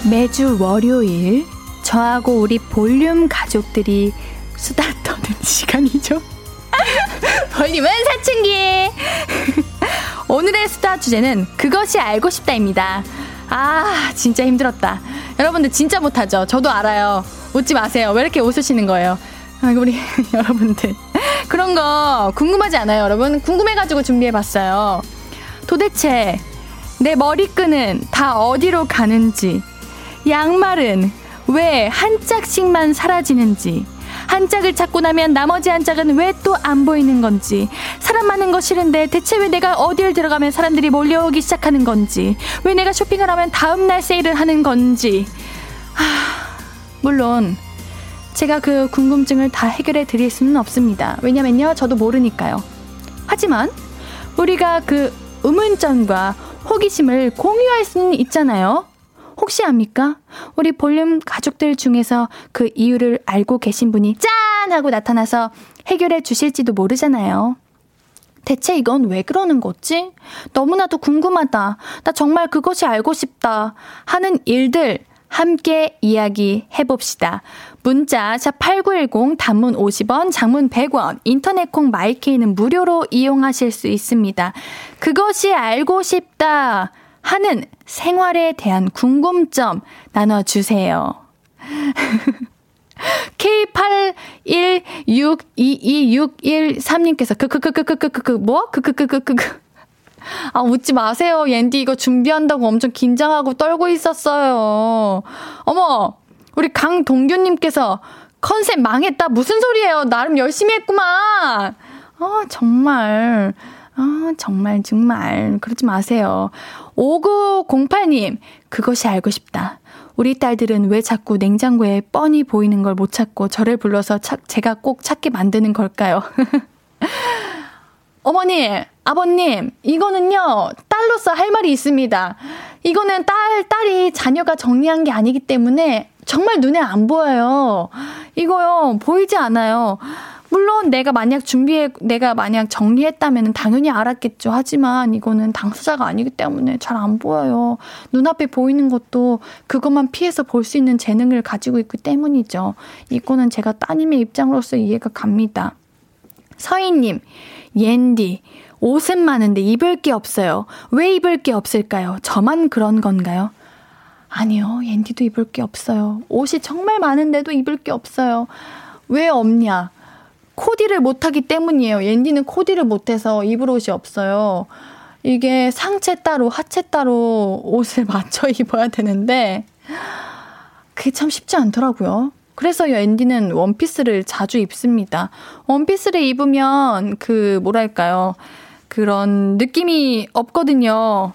매주 월요일 저하고 우리 볼륨 가족들이 수다 떠는 시간이죠. 볼륨은 사춘기. 오늘의 수다 주제는 그것이 알고 싶다입니다. 아, 진짜 힘들었다. 여러분들 진짜 못하죠? 저도 알아요. 웃지 마세요. 왜 이렇게 웃으시는 거예요? 아, 우리 여러분들. 그런 거 궁금하지 않아요, 여러분? 궁금해가지고 준비해봤어요. 도대체 내 머리끈은 다 어디로 가는지, 양말은 왜 한 짝씩만 사라지는지, 한 짝을 찾고 나면 나머지 한 짝은 왜 또 안 보이는 건지, 사람 많은 거 싫은데 대체 왜 내가 어딜 들어가면 사람들이 몰려오기 시작하는 건지, 왜 내가 쇼핑을 하면 다음날 세일을 하는 건지. 하, 물론, 제가 그 궁금증을 다 해결해 드릴 수는 없습니다. 왜냐면요, 저도 모르니까요. 하지만, 우리가 그 의문점과 호기심을 공유할 수는 있잖아요. 혹시 압니까? 우리 볼륨 가족들 중에서 그 이유를 알고 계신 분이 짠! 하고 나타나서 해결해 주실지도 모르잖아요. 대체 이건 왜 그러는 거지? 너무나도 궁금하다. 나 정말 그것이 알고 싶다. 하는 일들 함께 이야기 해봅시다. 문자 샵8910 단문 50원, 장문 100원, 인터넷 콩 마이케이는 무료로 이용하실 수 있습니다. 그것이 알고 싶다 하는 생활에 대한 궁금점 나눠주세요. K81622613님께서 크크크크크크크 뭐? 크크크크크크 아 웃지 마세요. 옌디 이거 준비한다고 엄청 긴장하고 떨고 있었어요. 어머 우리 강동규님께서 컨셉 망했다 무슨 소리예요? 나름 열심히 했구만. 아 정말 아 정말 정말 그러지 마세요. 5908님 그것이 알고 싶다. 우리 딸들은 왜 자꾸 냉장고에 뻔히 보이는 걸 못 찾고 저를 불러서 찾, 제가 꼭 찾게 만드는 걸까요? 어머니, 아버님, 이거는요, 딸로서 할 말이 있습니다. 이거는 딸, 딸이 자녀가 정리한 게 아니기 때문에 정말 눈에 안 보여요. 이거요, 보이지 않아요. 물론 내가 만약 준비해, 내가 만약 정리했다면 당연히 알았겠죠. 하지만 이거는 당사자가 아니기 때문에 잘 안 보여요. 눈앞에 보이는 것도 그것만 피해서 볼 수 있는 재능을 가지고 있기 때문이죠. 이거는 제가 따님의 입장으로서 이해가 갑니다. 서희님, 옌디, 옷은 많은데 입을 게 없어요. 왜 입을 게 없을까요? 저만 그런 건가요? 아니요, 옌디도 입을 게 없어요. 옷이 정말 많은데도 입을 게 없어요. 왜 없냐? 코디를 못하기 때문이에요. 옌디는 코디를 못해서 입을 옷이 없어요. 이게 상체 따로, 하체 따로 옷을 맞춰 입어야 되는데, 그게 참 쉽지 않더라고요. 그래서 앤디는 원피스를 자주 입습니다. 원피스를 입으면 그 뭐랄까요. 그런 느낌이 없거든요.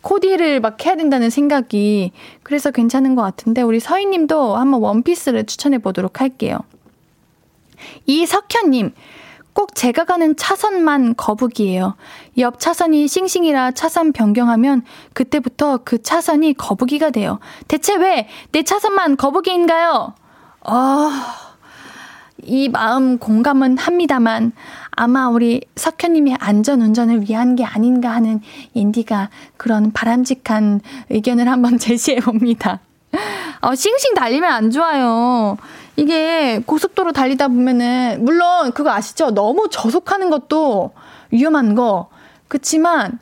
코디를 막 해야 된다는 생각이 그래서 괜찮은 것 같은데 우리 서희님도 한번 원피스를 추천해 보도록 할게요. 이석현님 꼭 제가 가는 차선만 거북이에요. 옆 차선이 싱싱이라 차선 변경하면 그때부터 그 차선이 거북이가 돼요. 대체 왜 내 차선만 거북이인가요? 아, 이 마음 공감은 합니다만 아마 우리 석현님의 안전 운전을 위한 게 아닌가 하는 인디가 그런 바람직한 의견을 한번 제시해 봅니다. 어, 싱싱 달리면 안 좋아요. 이게 고속도로 달리다 보면은, 물론 그거 아시죠? 너무 저속하는 것도 위험한 거. 그치만,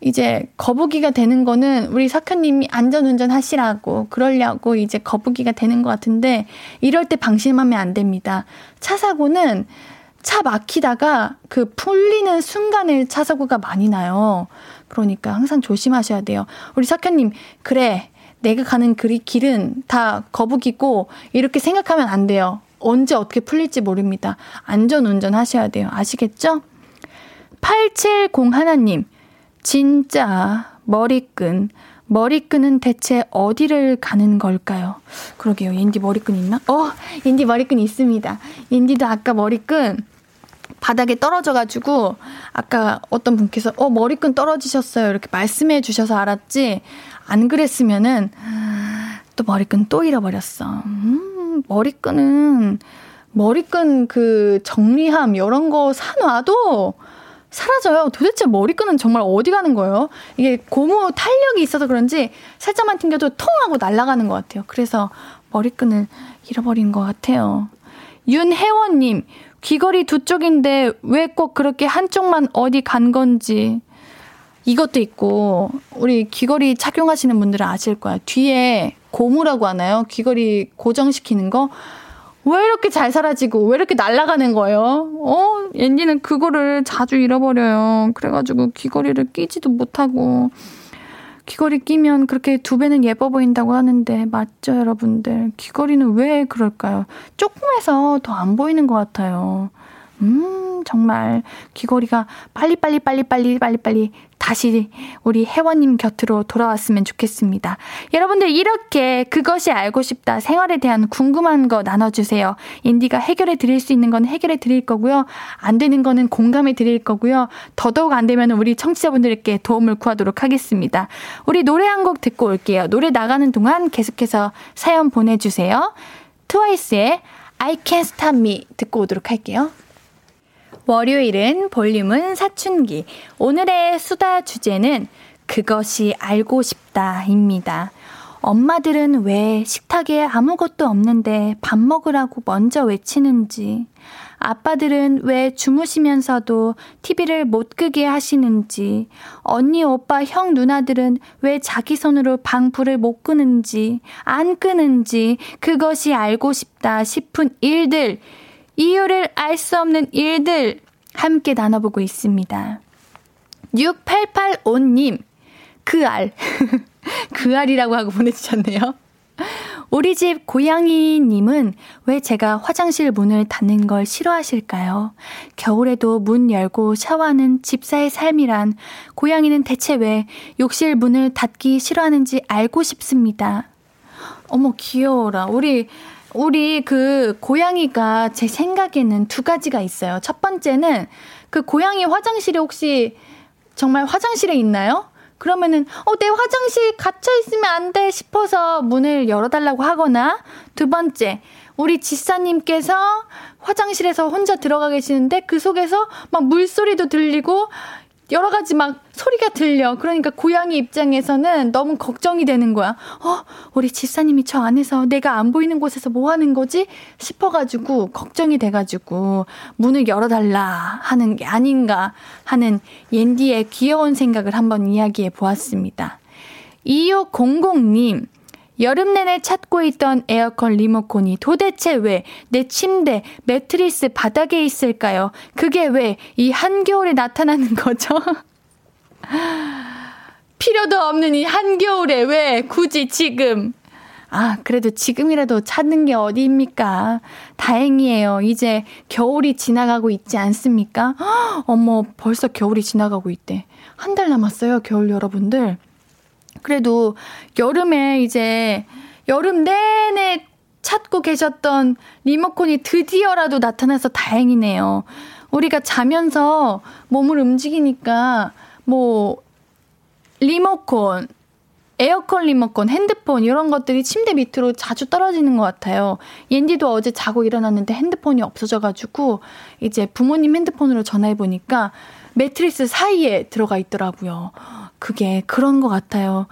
이제 거북이가 되는 거는 우리 석현님이 안전운전 하시라고, 그러려고 이제 거북이가 되는 것 같은데, 이럴 때 방심하면 안 됩니다. 차 사고는 차 막히다가 그 풀리는 순간에 차 사고가 많이 나요. 그러니까 항상 조심하셔야 돼요. 우리 석현님, 그래. 내가 가는 그 길은 다 거북이고 이렇게 생각하면 안 돼요. 언제 어떻게 풀릴지 모릅니다. 안전 운전하셔야 돼요. 아시겠죠? 870 하나님, 진짜 머리끈. 머리끈은 대체 어디를 가는 걸까요? 그러게요. 인디 머리끈 있나? 어, 인디 머리끈 있습니다. 인디도 아까 머리끈 바닥에 떨어져가지고 아까 어떤 분께서 어 머리끈 떨어지셨어요 이렇게 말씀해 주셔서 알았지 안 그랬으면은 또 머리끈 또 잃어버렸어. 음, 머리끈은 머리끈 그 정리함 이런 거 사놔도 사라져요. 도대체 머리끈은 정말 어디 가는 거예요? 이게 고무 탄력이 있어서 그런지 살짝만 튕겨도 통 하고 날아가는 것 같아요. 그래서 머리끈을 잃어버린 것 같아요. 윤혜원님, 귀걸이 두 쪽인데 왜 꼭 그렇게 한쪽만 어디 간 건지. 이것도 있고 우리 귀걸이 착용하시는 분들은 아실 거야. 뒤에 고무라고 하나요? 귀걸이 고정시키는 거. 왜 이렇게 잘 사라지고 왜 이렇게 날아가는 거예요? 어, 옌디는 그거를 자주 잃어버려요. 그래가지고 귀걸이를 끼지도 못하고 귀걸이 끼면 그렇게 두 배는 예뻐 보인다고 하는데 맞죠, 여러분들? 귀걸이는 왜 그럴까요? 조금해서 더 안 보이는 것 같아요. 음, 정말 귀걸이가 빨리빨리 빨리빨리 빨리빨리 다시 우리 혜원님 곁으로 돌아왔으면 좋겠습니다. 여러분들 이렇게 그것이 알고 싶다 생활에 대한 궁금한 거 나눠주세요. 인디가 해결해 드릴 수 있는 건 해결해 드릴 거고요. 안 되는 거는 공감해 드릴 거고요. 더더욱 안 되면 우리 청취자분들께 도움을 구하도록 하겠습니다. 우리 노래 한 곡 듣고 올게요. 노래 나가는 동안 계속해서 사연 보내주세요. 트와이스의 I Can't Stop Me 듣고 오도록 할게요. 월요일은 볼륨은 사춘기. 오늘의 수다 주제는 그것이 알고 싶다입니다. 엄마들은 왜 식탁에 아무것도 없는데 밥 먹으라고 먼저 외치는지, 아빠들은 왜 주무시면서도 TV를 못 끄게 하시는지, 언니, 오빠, 형, 누나들은 왜 자기 손으로 방 불을 못 끄는지, 안 끄는지, 그것이 알고 싶다 싶은 일들, 이유를 알 수 없는 일들 함께 나눠보고 있습니다. 6885님, 그 알. 그 알이라고 하고 보내주셨네요. 우리 집 고양이님은 왜 제가 화장실 문을 닫는 걸 싫어하실까요? 겨울에도 문 열고 샤워하는 집사의 삶이란 고양이는 대체 왜 욕실 문을 닫기 싫어하는지 알고 싶습니다. 어머, 귀여워라. 우리 우리 그 고양이가 제 생각에는 두 가지가 있어요. 첫 번째는 그 고양이 화장실에 혹시 정말 화장실에 있나요? 그러면은 어 내 화장실 갇혀 있으면 안 돼 싶어서 문을 열어달라고 하거나 두 번째 우리 지사님께서 화장실에서 혼자 들어가 계시는데 그 속에서 막 물소리도 들리고 여러 가지 막 소리가 들려. 그러니까 고양이 입장에서는 너무 걱정이 되는 거야. 어, 우리 집사님이 저 안에서 내가 안 보이는 곳에서 뭐 하는 거지? 싶어가지고, 걱정이 돼가지고, 문을 열어달라 하는 게 아닌가 하는 옌디의 귀여운 생각을 한번 이야기해 보았습니다. 2500님, 여름 내내 찾고 있던 에어컨 리모컨이 도대체 왜 내 침대, 매트리스 바닥에 있을까요? 그게 왜 이 한겨울에 나타나는 거죠? 필요도 없는 이 한겨울에 왜 굳이 지금 아, 그래도 지금이라도 찾는 게 어디입니까? 다행이에요. 이제 겨울이 지나가고 있지 않습니까? 허, 어머, 벌써 겨울이 지나가고 있대. 한 달 남았어요, 겨울 여러분들. 그래도 여름에 이제 여름 내내 찾고 계셨던 리모컨이 드디어라도 나타나서 다행이네요. 우리가 자면서 몸을 움직이니까 뭐 리모컨, 에어컨 리모컨, 핸드폰 이런 것들이 침대 밑으로 자주 떨어지는 것 같아요. 옌디도 어제 자고 일어났는데 핸드폰이 없어져가지고 이제 부모님 핸드폰으로 전화해 보니까 매트리스 사이에 들어가 있더라고요. 그게 그런 것 같아요.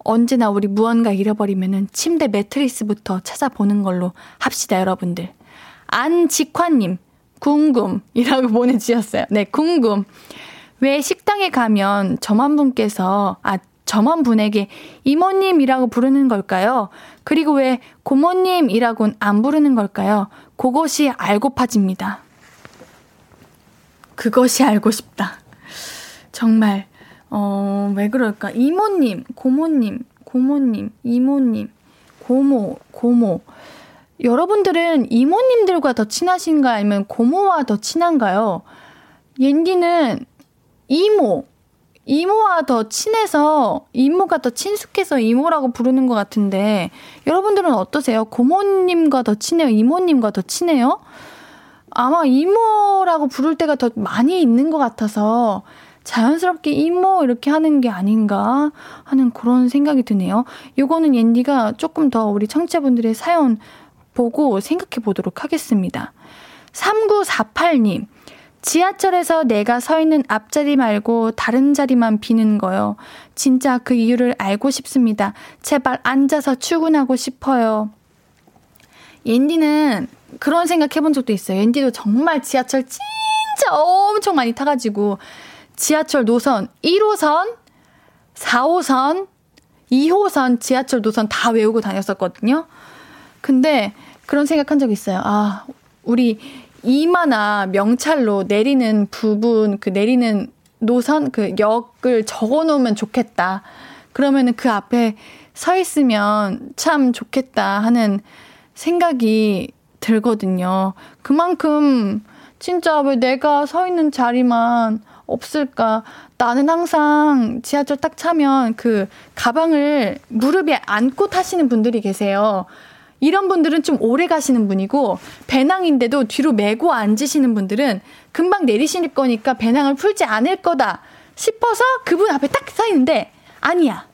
언제나 우리 무언가 잃어버리면은 침대 매트리스부터 찾아보는 걸로 합시다, 여러분들. 안직환님, 궁금이라고 보내주셨어요. 네, 궁금. 왜 식당에 가면 점원분께서, 아, 점원분에게 이모님이라고 부르는 걸까요? 그리고 왜 고모님이라고는 안 부르는 걸까요? 그것이 알고 파집니다. 그것이 알고 싶다. 정말, 어, 왜 그럴까? 이모님, 고모님, 고모님, 이모님, 고모, 고모. 여러분들은 이모님들과 더 친하신가 아니면 고모와 더 친한가요? 옌디는 이모, 이모와 더 친해서 이모가 더 친숙해서 이모라고 부르는 것 같은데 여러분들은 어떠세요? 고모님과 더 친해요? 이모님과 더 친해요? 아마 이모라고 부를 때가 더 많이 있는 것 같아서 자연스럽게 이모 이렇게 하는 게 아닌가 하는 그런 생각이 드네요. 요거는 옌디가 조금 더 우리 청취자분들의 사연 보고 생각해 보도록 하겠습니다. 3948님. 지하철에서 내가 서 있는 앞자리 말고 다른 자리만 비는 거요. 진짜 그 이유를 알고 싶습니다. 제발 앉아서 출근하고 싶어요. 옌디는 그런 생각 해본 적도 있어요. 옌디도 정말 지하철 진짜 엄청 많이 타가지고 지하철 노선 1호선, 4호선, 2호선 지하철 노선 다 외우고 다녔었거든요. 근데 그런 생각한 적 있어요. 아, 우리 이마나 명찰로 내리는 부분, 그 내리는 노선, 그 역을 적어 놓으면 좋겠다. 그러면은 그 앞에 서 있으면 참 좋겠다 하는 생각이 들거든요. 그만큼 진짜 왜 내가 서 있는 자리만 없을까? 나는 항상 지하철 딱 차면 그 가방을 무릎에 안고 타시는 분들이 계세요. 이런 분들은 좀 오래 가시는 분이고 배낭인데도 뒤로 메고 앉으시는 분들은 금방 내리실 거니까 배낭을 풀지 않을 거다 싶어서 그분 앞에 딱 서 있는데 아니야.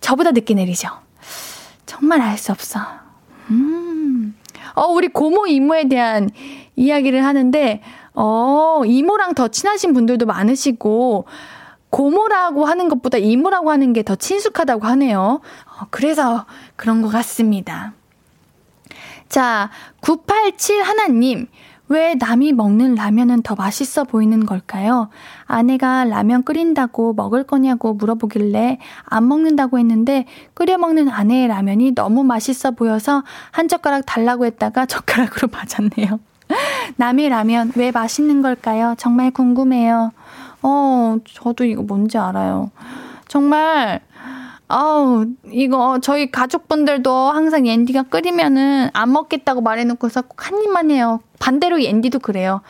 저보다 늦게 내리죠. 정말 알 수 없어. 음. 어, 우리 고모 이모에 대한 이야기를 하는데 어, 이모랑 더 친하신 분들도 많으시고 고모라고 하는 것보다 이모라고 하는 게 더 친숙하다고 하네요. 어, 그래서 그런 것 같습니다. 자, 987 하나님. 왜 남이 먹는 라면은 더 맛있어 보이는 걸까요? 아내가 라면 끓인다고 먹을 거냐고 물어보길래 안 먹는다고 했는데 끓여 먹는 아내의 라면이 너무 맛있어 보여서 한 젓가락 달라고 했다가 젓가락으로 맞았네요. 남의 라면 왜 맛있는 걸까요? 정말 궁금해요. 어, 저도 이거 뭔지 알아요. 정말, 아우, 이거 저희 가족분들도 항상 옌디가 끓이면은 안 먹겠다고 말해놓고서 꼭 한 입만 해요. 반대로 옌디도 그래요.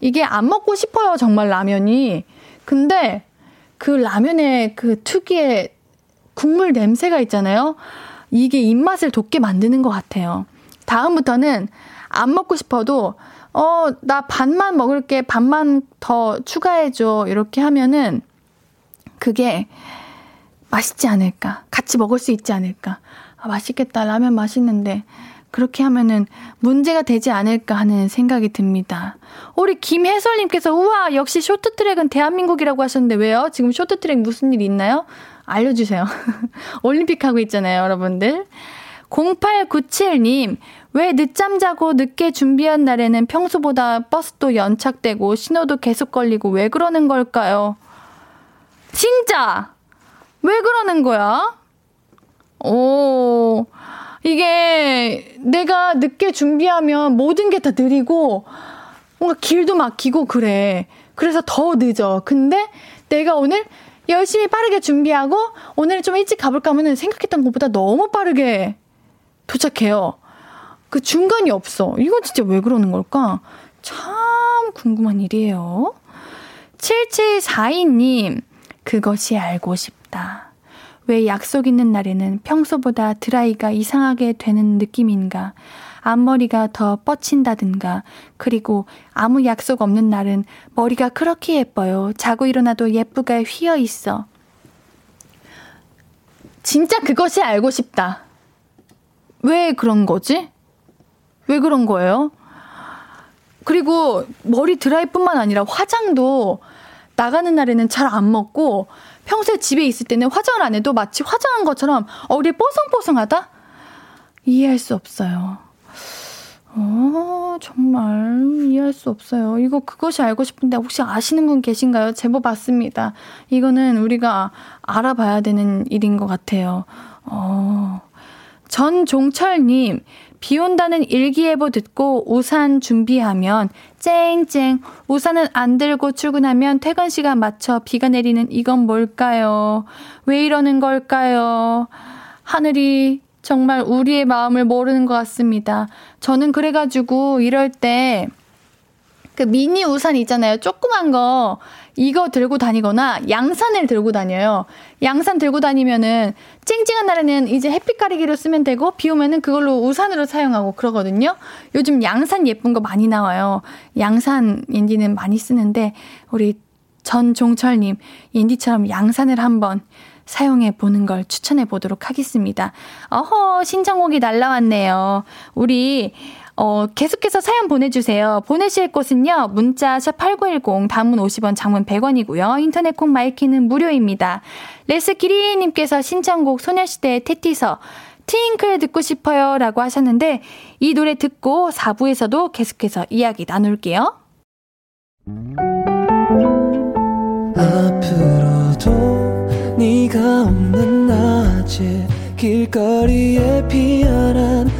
이게 안 먹고 싶어요, 정말 라면이. 근데 그 라면의 그 특유의 국물 냄새가 있잖아요. 이게 입맛을 돋게 만드는 것 같아요. 다음부터는 안 먹고 싶어도 어, 나 반만 먹을게. 반만 더 추가해 줘. 이렇게 하면은 그게 맛있지 않을까. 같이 먹을 수 있지 않을까. 아, 맛있겠다. 라면 맛있는데. 그렇게 하면은 문제가 되지 않을까 하는 생각이 듭니다. 우리 김혜설님께서 우와 역시 쇼트트랙은 대한민국이라고 하셨는데 왜요? 지금 쇼트트랙 무슨 일 있나요? 알려주세요. 올림픽 하고 있잖아요, 여러분들. 0897님, 왜 늦잠 자고 늦게 준비한 날에는 평소보다 버스도 연착되고 신호도 계속 걸리고 왜 그러는 걸까요? 진짜! 왜 그러는 거야? 오, 이게 내가 늦게 준비하면 모든 게 다 느리고 뭔가 길도 막히고 그래. 그래서 더 늦어. 근데 내가 오늘 열심히 빠르게 준비하고 오늘 좀 일찍 가볼까 하면은 생각했던 것보다 너무 빠르게 도착해요. 그 중간이 없어. 이건 진짜 왜 그러는 걸까? 참 궁금한 일이에요. 7742님, 그것이 알고 싶다. 왜 약속 있는 날에는 평소보다 드라이가 이상하게 되는 느낌인가? 앞머리가 더 뻗친다든가, 그리고 아무 약속 없는 날은 머리가 그렇게 예뻐요. 자고 일어나도 예쁘게 휘어 있어. 진짜 그것이 알고 싶다. 왜 그런 거지? 왜 그런 거예요? 그리고 머리 드라이뿐만 아니라 화장도 나가는 날에는 잘 안 먹고 평소에 집에 있을 때는 화장을 안 해도 마치 화장한 것처럼 얼굴이 뽀송뽀송하다? 이해할 수 없어요. 어, 정말 이해할 수 없어요. 이거 그것이 알고 싶은데 혹시 아시는 분 계신가요? 제보 받습니다. 이거는 우리가 알아봐야 되는 일인 것 같아요. 어, 전종철님, 비 온다는 일기예보 듣고 우산 준비하면 쨍쨍 우산은 안 들고 출근하면 퇴근 시간 맞춰 비가 내리는 이건 뭘까요? 왜 이러는 걸까요? 하늘이 정말 우리의 마음을 모르는 것 같습니다. 저는 그래가지고 이럴 때 그 미니 우산 있잖아요. 조그만 거 이거 들고 다니거나 양산을 들고 다녀요. 양산 들고 다니면은 쨍쨍한 날에는 이제 햇빛 가리기로 쓰면 되고 비 오면은 그걸로 우산으로 사용하고 그러거든요. 요즘 양산 예쁜 거 많이 나와요. 양산 옌디는 많이 쓰는데 우리 전종철님 옌디처럼 양산을 한번 사용해 보는 걸 추천해 보도록 하겠습니다. 어허 신청곡이 날라왔네요. 우리 어, 계속해서 사연 보내주세요. 보내실 곳은요, 문자 샵8910, 단문 50원, 장문 100원이고요. 인터넷 콩 마이케이는 무료입니다. 레스키리님께서 신청곡 소녀시대의 태티서, Twinkle 듣고 싶어요 라고 하셨는데, 이 노래 듣고 4부에서도 계속해서 이야기 나눌게요. 앞으로도 네가 없는 낮에 길거리에 피어난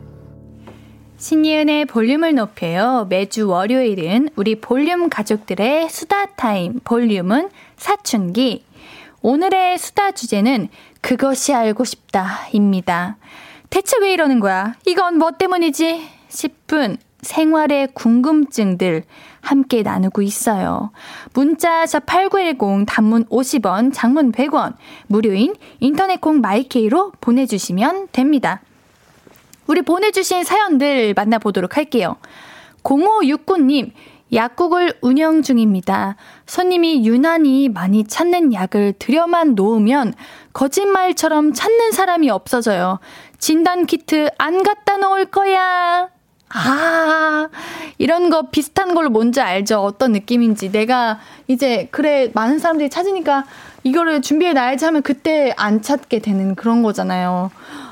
신예은의 볼륨을 높여요. 매주 월요일은 우리 볼륨 가족들의 수다 타임, 볼륨은 사춘기. 오늘의 수다 주제는 그것이 알고 싶다입니다. 대체 왜 이러는 거야? 이건 뭐 때문이지? 싶은 생활의 궁금증들 함께 나누고 있어요. 문자 샵8910 단문 50원, 장문 100원, 무료인 인터넷 콩 마이케이로 보내주시면 됩니다. 우리 보내주신 사연들 만나보도록 할게요. 0569님, 약국을 운영 중입니다. 손님이 유난히 많이 찾는 약을 들여만 놓으면 거짓말처럼 찾는 사람이 없어져요. 진단 키트 안 갖다 놓을 거야. 아, 이런 거 비슷한 걸로 뭔지 알죠? 어떤 느낌인지. 내가 이제, 그래, 많은 사람들이 찾으니까 이거를 준비해 놔야지 하면 그때 안 찾게 되는 그런 거잖아요.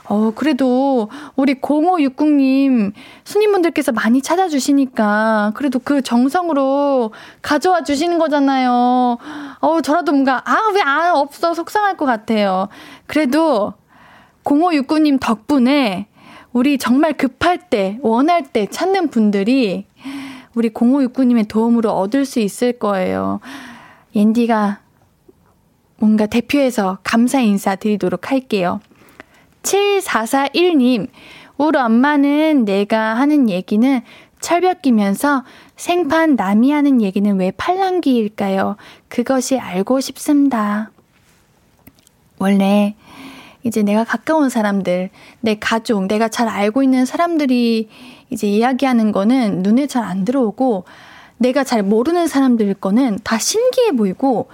어, 그래도 우리 0560님 손님분들께서 많이 찾아주시니까 그래도 그 정성으로 가져와 주시는 거잖아요. 어, 저라도 뭔가, 아, 왜 안 없어? 속상할 것 같아요. 그래도 0569님 덕분에 우리 정말 급할 때, 원할 때 찾는 분들이 우리 0569님의 도움으로 얻을 수 있을 거예요. 옌디가 뭔가 대표해서 감사 인사 드리도록 할게요. 7441님, 우리 엄마는 내가 하는 얘기는 철벽 끼면서 생판 남이 하는 얘기는 왜 팔랑귀일까요? 그것이 알고 싶습니다. 원래 이제 내가 가까운 사람들, 내 가족, 내가 잘 알고 있는 사람들이 이제 이야기하는 거는 눈에 잘 안 들어오고 내가 잘 모르는 사람들 거는 다 신기해 보이고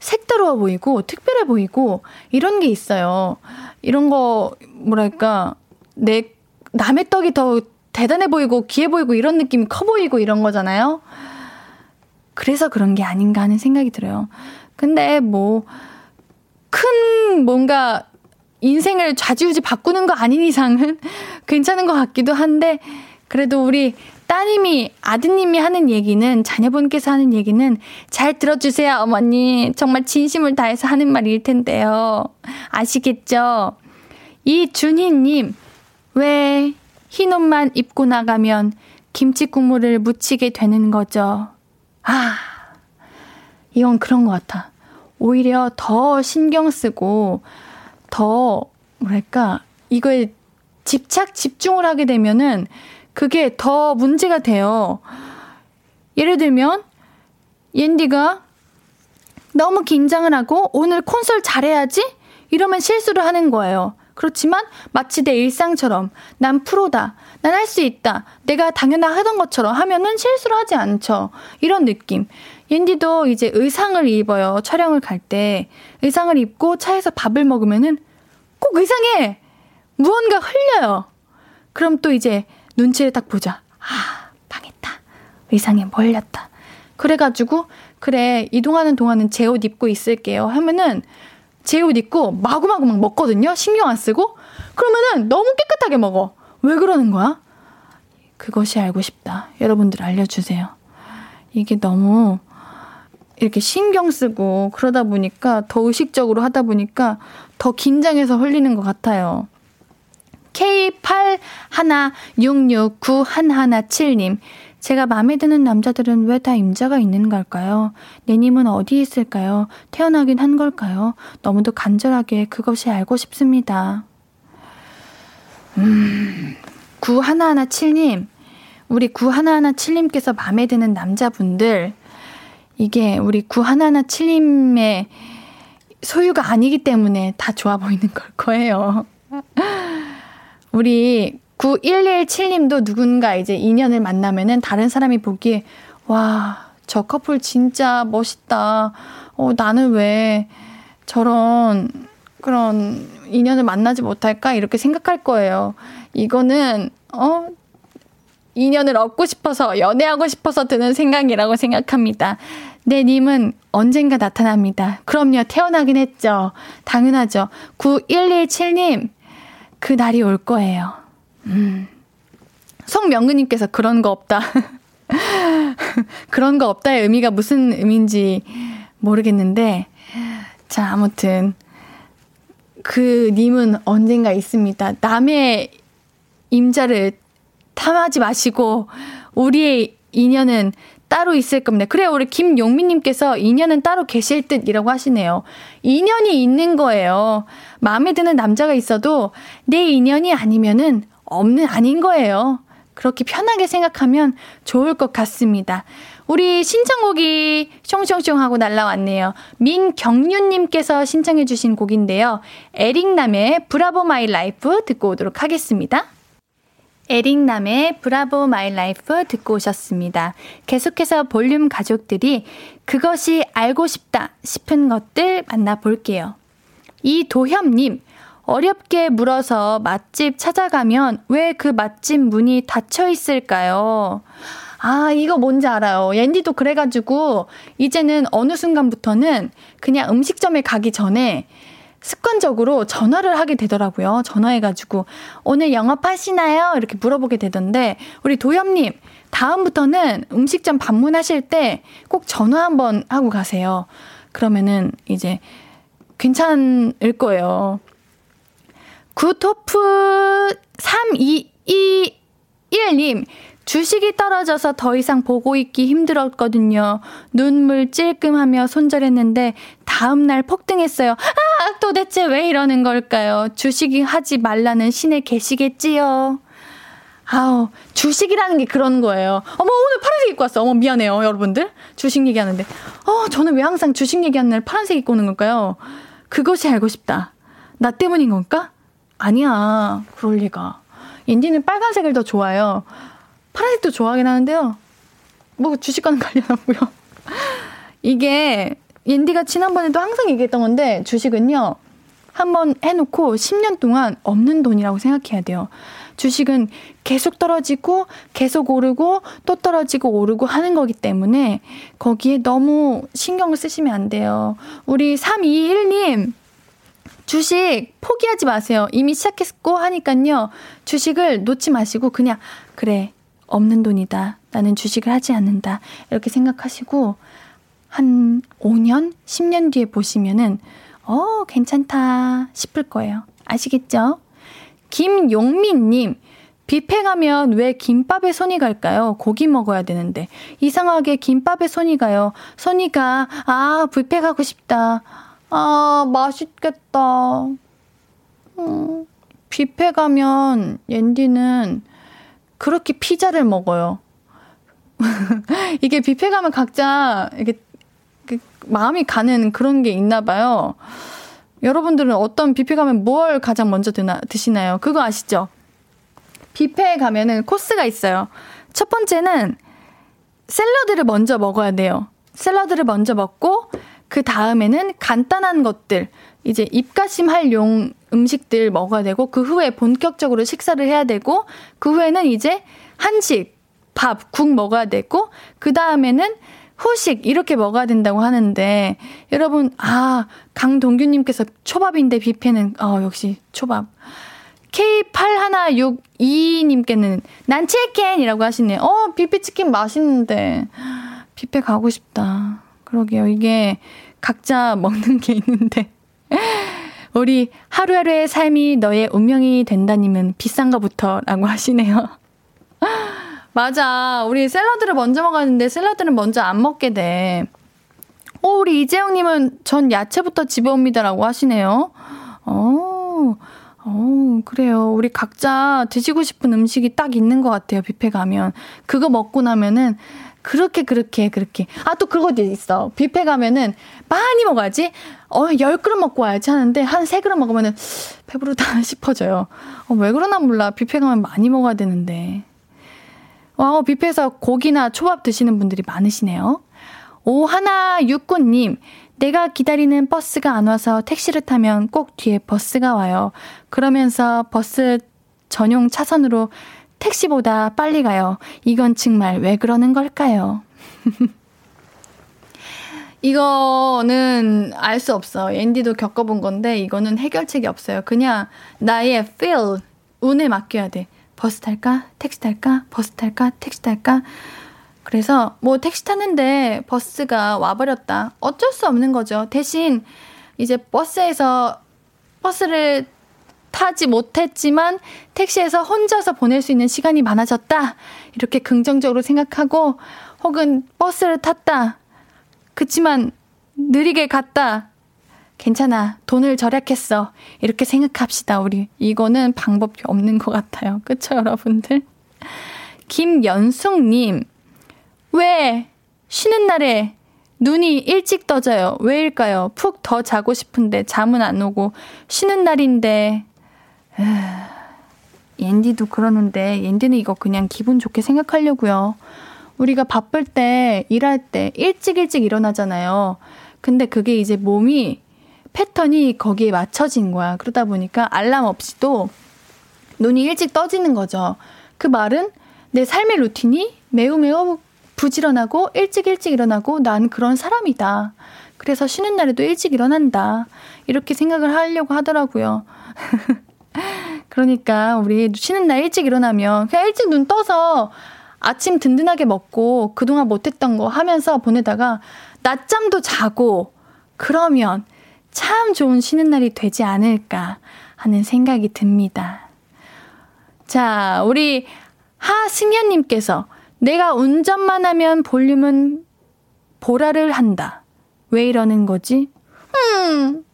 색다르워 보이고 특별해 보이고 이런 게 있어요. 이런 거 뭐랄까 내 남의 떡이 더 대단해 보이고 귀해 보이고 이런 느낌이 커 보이고 이런 거잖아요. 그래서 그런 게 아닌가 하는 생각이 들어요. 근데 뭐 큰 뭔가 인생을 좌지우지 바꾸는 거 아닌 이상은 괜찮은 것 같기도 한데, 그래도 우리 따님이, 아드님이 하는 얘기는, 자녀분께서 하는 얘기는 잘 들어주세요, 어머니. 정말 진심을 다해서 하는 말일 텐데요. 아시겠죠? 이준희님, 왜 흰 옷만 입고 나가면 김치 국물을 묻히게 되는 거죠? 아, 이건 그런 것 같아. 오히려 더 신경 쓰고, 더, 뭐랄까, 이거에 집착, 집중을 하게 되면은 그게 더 문제가 돼요. 예를 들면, 옌디가 너무 긴장을 하고 오늘 콘솔 잘해야지? 이러면 실수를 하는 거예요. 그렇지만 마치 내 일상처럼 난 프로다. 난 할 수 있다. 내가 당연하 하던 것처럼 하면은 실수를 하지 않죠. 이런 느낌. 옌디도 이제 의상을 입어요. 촬영을 갈 때. 의상을 입고 차에서 밥을 먹으면은 꼭 의상에 무언가 흘려요. 그럼 또 이제 눈치를 딱 보자. 아, 망했다. 의상에 몰렸다. 그래가지고, 그래, 이동하는 동안은 제 옷 입고 있을게요. 하면은, 제 옷 입고 마구마구 막 먹거든요? 신경 안 쓰고? 그러면은 너무 깨끗하게 먹어. 왜 그러는 거야? 그것이 알고 싶다. 여러분들 알려주세요. 이게 너무 이렇게 신경 쓰고 그러다 보니까 더 의식적으로 하다 보니까 더 긴장해서 흘리는 것 같아요. K81669117님. 제가 마음에 드는 남자들은 왜 다 임자가 있는 걸까요? 내님은 어디 있을까요? 태어나긴 한 걸까요? 너무도 간절하게 그것이 알고 싶습니다. 음, 9117님. 우리 9117님께서 마음에 드는 남자분들. 이게 우리 9117님의 소유가 아니기 때문에 다 좋아 보이는 걸 거예요. 우리 9117님도 누군가 이제 인연을 만나면은 다른 사람이 보기에, 와, 저 커플 진짜 멋있다. 어, 나는 왜 저런, 그런 인연을 만나지 못할까? 이렇게 생각할 거예요. 이거는, 어, 인연을 얻고 싶어서, 연애하고 싶어서 드는 생각이라고 생각합니다. 네, 님은 언젠가 나타납니다. 그럼요, 태어나긴 했죠. 당연하죠. 9117님, 그 날이 올 거예요. 음. 송명근님께서 그런 거 없다. 그런 거 없다의 의미가 무슨 의미인지 모르겠는데, 자, 아무튼, 그 님은 언젠가 있습니다. 남의 임자를 탐하지 마시고, 우리의 인연은 따로 있을 겁니다. 그래요, 우리 김용민님께서 인연은 따로 계실 듯이라고 하시네요. 인연이 있는 거예요. 마음에 드는 남자가 있어도 내 인연이 아니면은 없는 아닌 거예요. 그렇게 편하게 생각하면 좋을 것 같습니다. 우리 신청곡이 숑숑숑 하고 날라왔네요. 민경윤님께서 신청해주신 곡인데요. 에릭남의 Bravo My Life 듣고 오도록 하겠습니다. 에릭남의 Bravo My Life 듣고 오셨습니다. 계속해서 볼륨 가족들이 그것이 알고 싶다 싶은 것들 만나볼게요. 이도협님, 어렵게 물어서 맛집 찾아가면 왜 그 맛집 문이 닫혀 있을까요? 아, 이거 뭔지 알아요. 옌디도 그래가지고, 이제는 어느 순간부터는 그냥 음식점에 가기 전에 습관적으로 전화를 하게 되더라고요. 전화해가지고, 오늘 영업하시나요? 이렇게 물어보게 되던데, 우리 도엽님, 다음부터는 음식점 방문하실 때 꼭 전화 한번 하고 가세요. 그러면은 이제 괜찮을 거예요. 구토프 3221님, 주식이 떨어져서 더 이상 보고 있기 힘들었거든요. 눈물 찔끔하며 손절했는데 다음날 폭등했어요. 아, 도대체 왜 이러는 걸까요? 주식이 하지 말라는 신에 계시겠지요. 아우, 주식이라는 게 그런 거예요. 어머, 오늘 파란색 입고 왔어. 어머, 미안해요, 여러분들. 주식 얘기하는데. 어, 저는 왜 항상 주식 얘기하는 날 파란색 입고 오는 걸까요? 그것이 알고 싶다. 나 때문인 걸까? 아니야. 그럴 리가. 인디는 빨간색을 더 좋아해요. 파란색도 좋아하긴 하는데요. 뭐 주식과는 관련 없고요. 이게 인디가 지난번에도 항상 얘기했던 건데 주식은요. 한번 해놓고 10년 동안 없는 돈이라고 생각해야 돼요. 주식은 계속 떨어지고 계속 오르고 또 떨어지고 오르고 하는 거기 때문에 거기에 너무 신경을 쓰시면 안 돼요. 우리 321님 주식 포기하지 마세요. 이미 시작했고 하니깐요. 주식을 놓지 마시고 그냥 그래 없는 돈이다. 나는 주식을 하지 않는다. 이렇게 생각하시고 한 5년, 10년 뒤에 보시면은 어, 괜찮다 싶을 거예요. 아시겠죠? 김용민 님, 뷔페 가면 왜 김밥에 손이 갈까요? 고기 먹어야 되는데. 이상하게 김밥에 손이 가요. 손이 가. 아, 뷔페 가고 싶다. 아, 맛있겠다. 음, 뷔페 가면 옌디는 그렇게 피자를 먹어요. 이게 뷔페 가면 각자 이게 그 마음이 가는 그런 게 있나 봐요. 여러분들은 어떤 뷔페 가면 뭘 가장 먼저 드나, 드시나요? 그거 아시죠? 뷔페에 가면은 코스가 있어요. 첫 번째는 샐러드를 먼저 먹어야 돼요. 샐러드를 먼저 먹고 그 다음에는 간단한 것들 이제 입가심 할 용 음식들 먹어야 되고 그 후에 본격적으로 식사를 해야 되고 그 후에는 이제 한식 밥, 국 먹어야 되고 그 다음에는 후식 이렇게 먹어야 된다고 하는데 여러분 아 강동규님께서 초밥인데 뷔페는 어 역시 초밥 K8162님께는 난 치킨이라고 하시네요. 어 뷔페 치킨 맛있는데 뷔페 가고 싶다. 그러게요 이게 각자 먹는 게 있는데 우리 하루하루의 삶이 너의 운명이 된다님은 비싼 거부터 라고 하시네요. 맞아. 우리 샐러드를 먼저 먹었는데 샐러드는 먼저 안 먹게 돼. 어, 우리 이재영님은 전 야채부터 집어옵니다라고 하시네요. 어, 어, 그래요. 우리 각자 드시고 싶은 음식이 딱 있는 것 같아요. 뷔페 가면. 그거 먹고 나면은 그렇게 그렇게 그렇게. 아 또 그것도 있어. 뷔페 가면은 많이 먹어야지. 어 열 그릇 먹고 와야지 하는데 한 세 그릇 먹으면은 배부르다 싶어져요. 어 왜 그러나 몰라. 뷔페 가면 많이 먹어야 되는데. 와 뷔페에서 고기나 초밥 드시는 분들이 많으시네요. 오하나 육구님 내가 기다리는 버스가 안 와서 택시를 타면 꼭 뒤에 버스가 와요. 그러면서 버스 전용 차선으로 택시보다 빨리 가요. 이건 정말 왜 그러는 걸까요? 이거는 알 수 없어. 앤디도 겪어본 건데 이거는 해결책이 없어요. 그냥 나의 feel, 운에 맡겨야 돼. 버스 탈까? 택시 탈까? 버스 탈까? 택시 탈까? 그래서 뭐 택시 탔는데 버스가 와버렸다. 어쩔 수 없는 거죠. 대신 이제 버스에서 버스를 타지 못했지만 택시에서 혼자서 보낼 수 있는 시간이 많아졌다. 이렇게 긍정적으로 생각하고 혹은 버스를 탔다. 그치만 느리게 갔다. 괜찮아. 돈을 절약했어. 이렇게 생각합시다, 우리. 이거는 방법이 없는 것 같아요. 그쵸, 여러분들? 김연숙님, 왜 쉬는 날에 눈이 일찍 떠져요? 왜일까요? 푹 더 자고 싶은데 잠은 안 오고 쉬는 날인데 옌디도 그러는데 옌디는 이거 그냥 기분 좋게 생각하려고요. 우리가 바쁠 때 일할 때 일찍 일찍 일어나잖아요. 근데 그게 이제 몸이 패턴이 거기에 맞춰진 거야. 그러다 보니까 알람 없이도 눈이 일찍 떠지는 거죠. 그 말은 내 삶의 루틴이 매우 매우 부지런하고 일찍 일찍 일어나고 난 그런 사람이다. 그래서 쉬는 날에도 일찍 일어난다. 이렇게 생각을 하려고 하더라고요. 그러니까 우리 쉬는 날 일찍 일어나면 그냥 일찍 눈 떠서 아침 든든하게 먹고 그동안 못했던 거 하면서 보내다가 낮잠도 자고 그러면 참 좋은 쉬는 날이 되지 않을까 하는 생각이 듭니다. 자, 우리 하승현님께서 내가 운전만 하면 볼륨은 보라를 한다. 왜 이러는 거지? 음,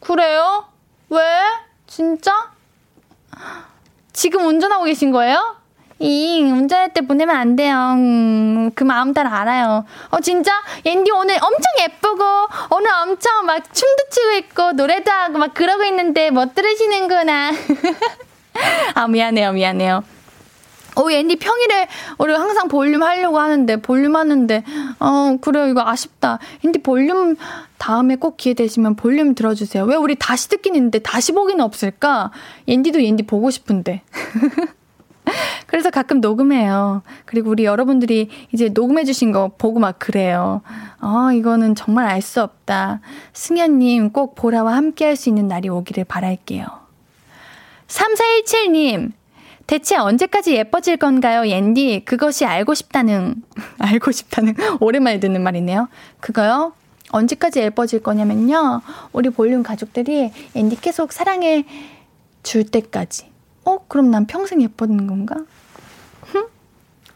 그래요? 왜? 진짜? 지금 운전하고 계신 거예요? 이 운전할 때 보내면 안 돼요. 음, 그 마음 다 알아요. 어 진짜 옌디 오늘 엄청 예쁘고 오늘 엄청 막 춤도 추고 있고 노래도 하고 막 그러고 있는데 못 들으시는구나. 아 미안해요 미안해요. 어, 옌디 평일에 우리 항상 볼륨 하려고 하는데 볼륨 하는데 어 그래요 이거 아쉽다. 옌디 볼륨 다음에 꼭 기회 되시면 볼륨 들어주세요. 왜 우리 다시 듣긴 있는데 다시 보기는 없을까? 옌디도 옌디 보고 싶은데. 그래서 가끔 녹음해요. 그리고 우리 여러분들이 이제 녹음해주신 거 보고 막 그래요. 어, 이거는 정말 알 수 없다. 승현님 꼭 보라와 함께 할 수 있는 날이 오기를 바랄게요. 3417님, 대체 언제까지 예뻐질 건가요, 옌디? 그것이 알고 싶다는, 알고 싶다는, 오랜만에 듣는 말이네요. 그거요? 언제까지 예뻐질 거냐면요. 우리 볼륨 가족들이 앤디 계속 사랑해 줄 때까지. 어, 그럼 난 평생 예뻐지는 건가?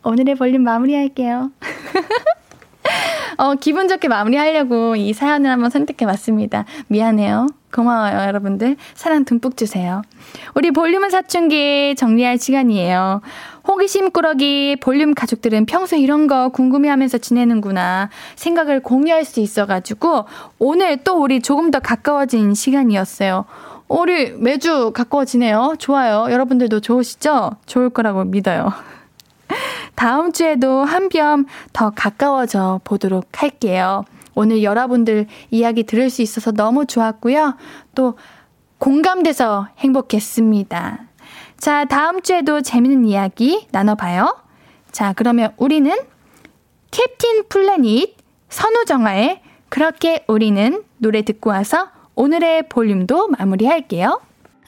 오늘의 볼륨 마무리할게요. 어, 기분 좋게 마무리하려고 이 사연을 한번 선택해 봤습니다. 미안해요. 고마워요, 여러분들. 사랑 듬뿍 주세요. 우리 볼륨은 사춘기 정리할 시간이에요. 호기심 꾸러기 볼륨 가족들은 평소 이런 거 궁금해 하면서 지내는구나 생각을 공유할 수 있어가지고 오늘 또 우리 조금 더 가까워진 시간이었어요. 우리 매주 가까워지네요. 좋아요. 여러분들도 좋으시죠? 좋을 거라고 믿어요. 다음 주에도 한 뼘 더 가까워져 보도록 할게요. 오늘 여러분들 이야기 들을 수 있어서 너무 좋았고요. 또 공감돼서 행복했습니다. 자, 다음 주에도 재밌는 이야기 나눠봐요. 자, 그러면 우리는 캡틴 플래닛 선우정아의 그렇게 우리는 노래 듣고 와서 오늘의 볼륨도 마무리할게요.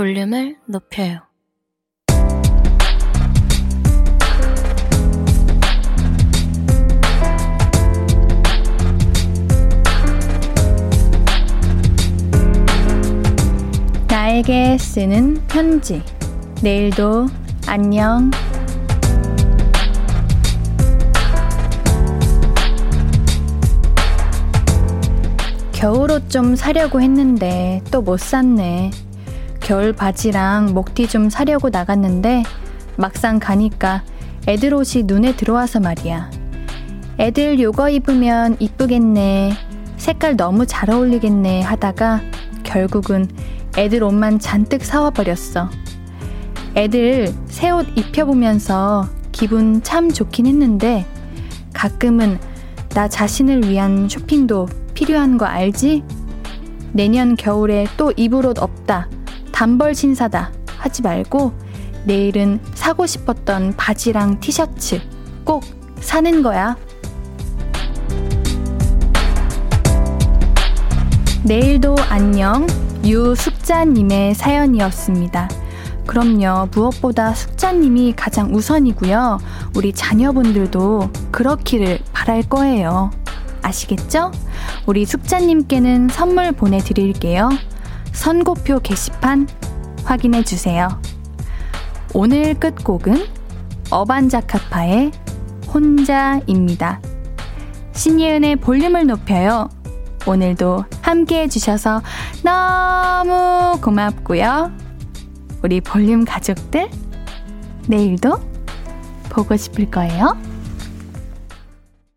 볼륨을 높여요 나에게 쓰는 편지. 내일도 안녕. 겨울옷 좀 사려고 했는데 또 못 샀네. 겨울 바지랑 목티 좀 사려고 나갔는데 막상 가니까 애들 옷이 눈에 들어와서 말이야. 애들 요거 입으면 이쁘겠네. 색깔 너무 잘 어울리겠네 하다가 결국은 애들 옷만 잔뜩 사와버렸어. 애들 새 옷 입혀보면서 기분 참 좋긴 했는데 가끔은 나 자신을 위한 쇼핑도 필요한 거 알지? 내년 겨울에 또 입을 옷 없다. 단벌 신사다. 하지 말고 내일은 사고 싶었던 바지랑 티셔츠 꼭 사는 거야. 내일도 안녕. 유숙자님의 사연이었습니다. 그럼요, 무엇보다 숙자님이 가장 우선이고요. 우리 자녀분들도 그렇기를 바랄 거예요. 아시겠죠? 우리 숙자님께는 선물 보내드릴게요. 선고표 게시판 확인해 주세요. 오늘 끝곡은 어반자카파의 혼자입니다. 신예은의 볼륨을 높여요. 오늘도 함께 해주셔서 너무 고맙고요. 우리 볼륨 가족들, 내일도 보고 싶을 거예요.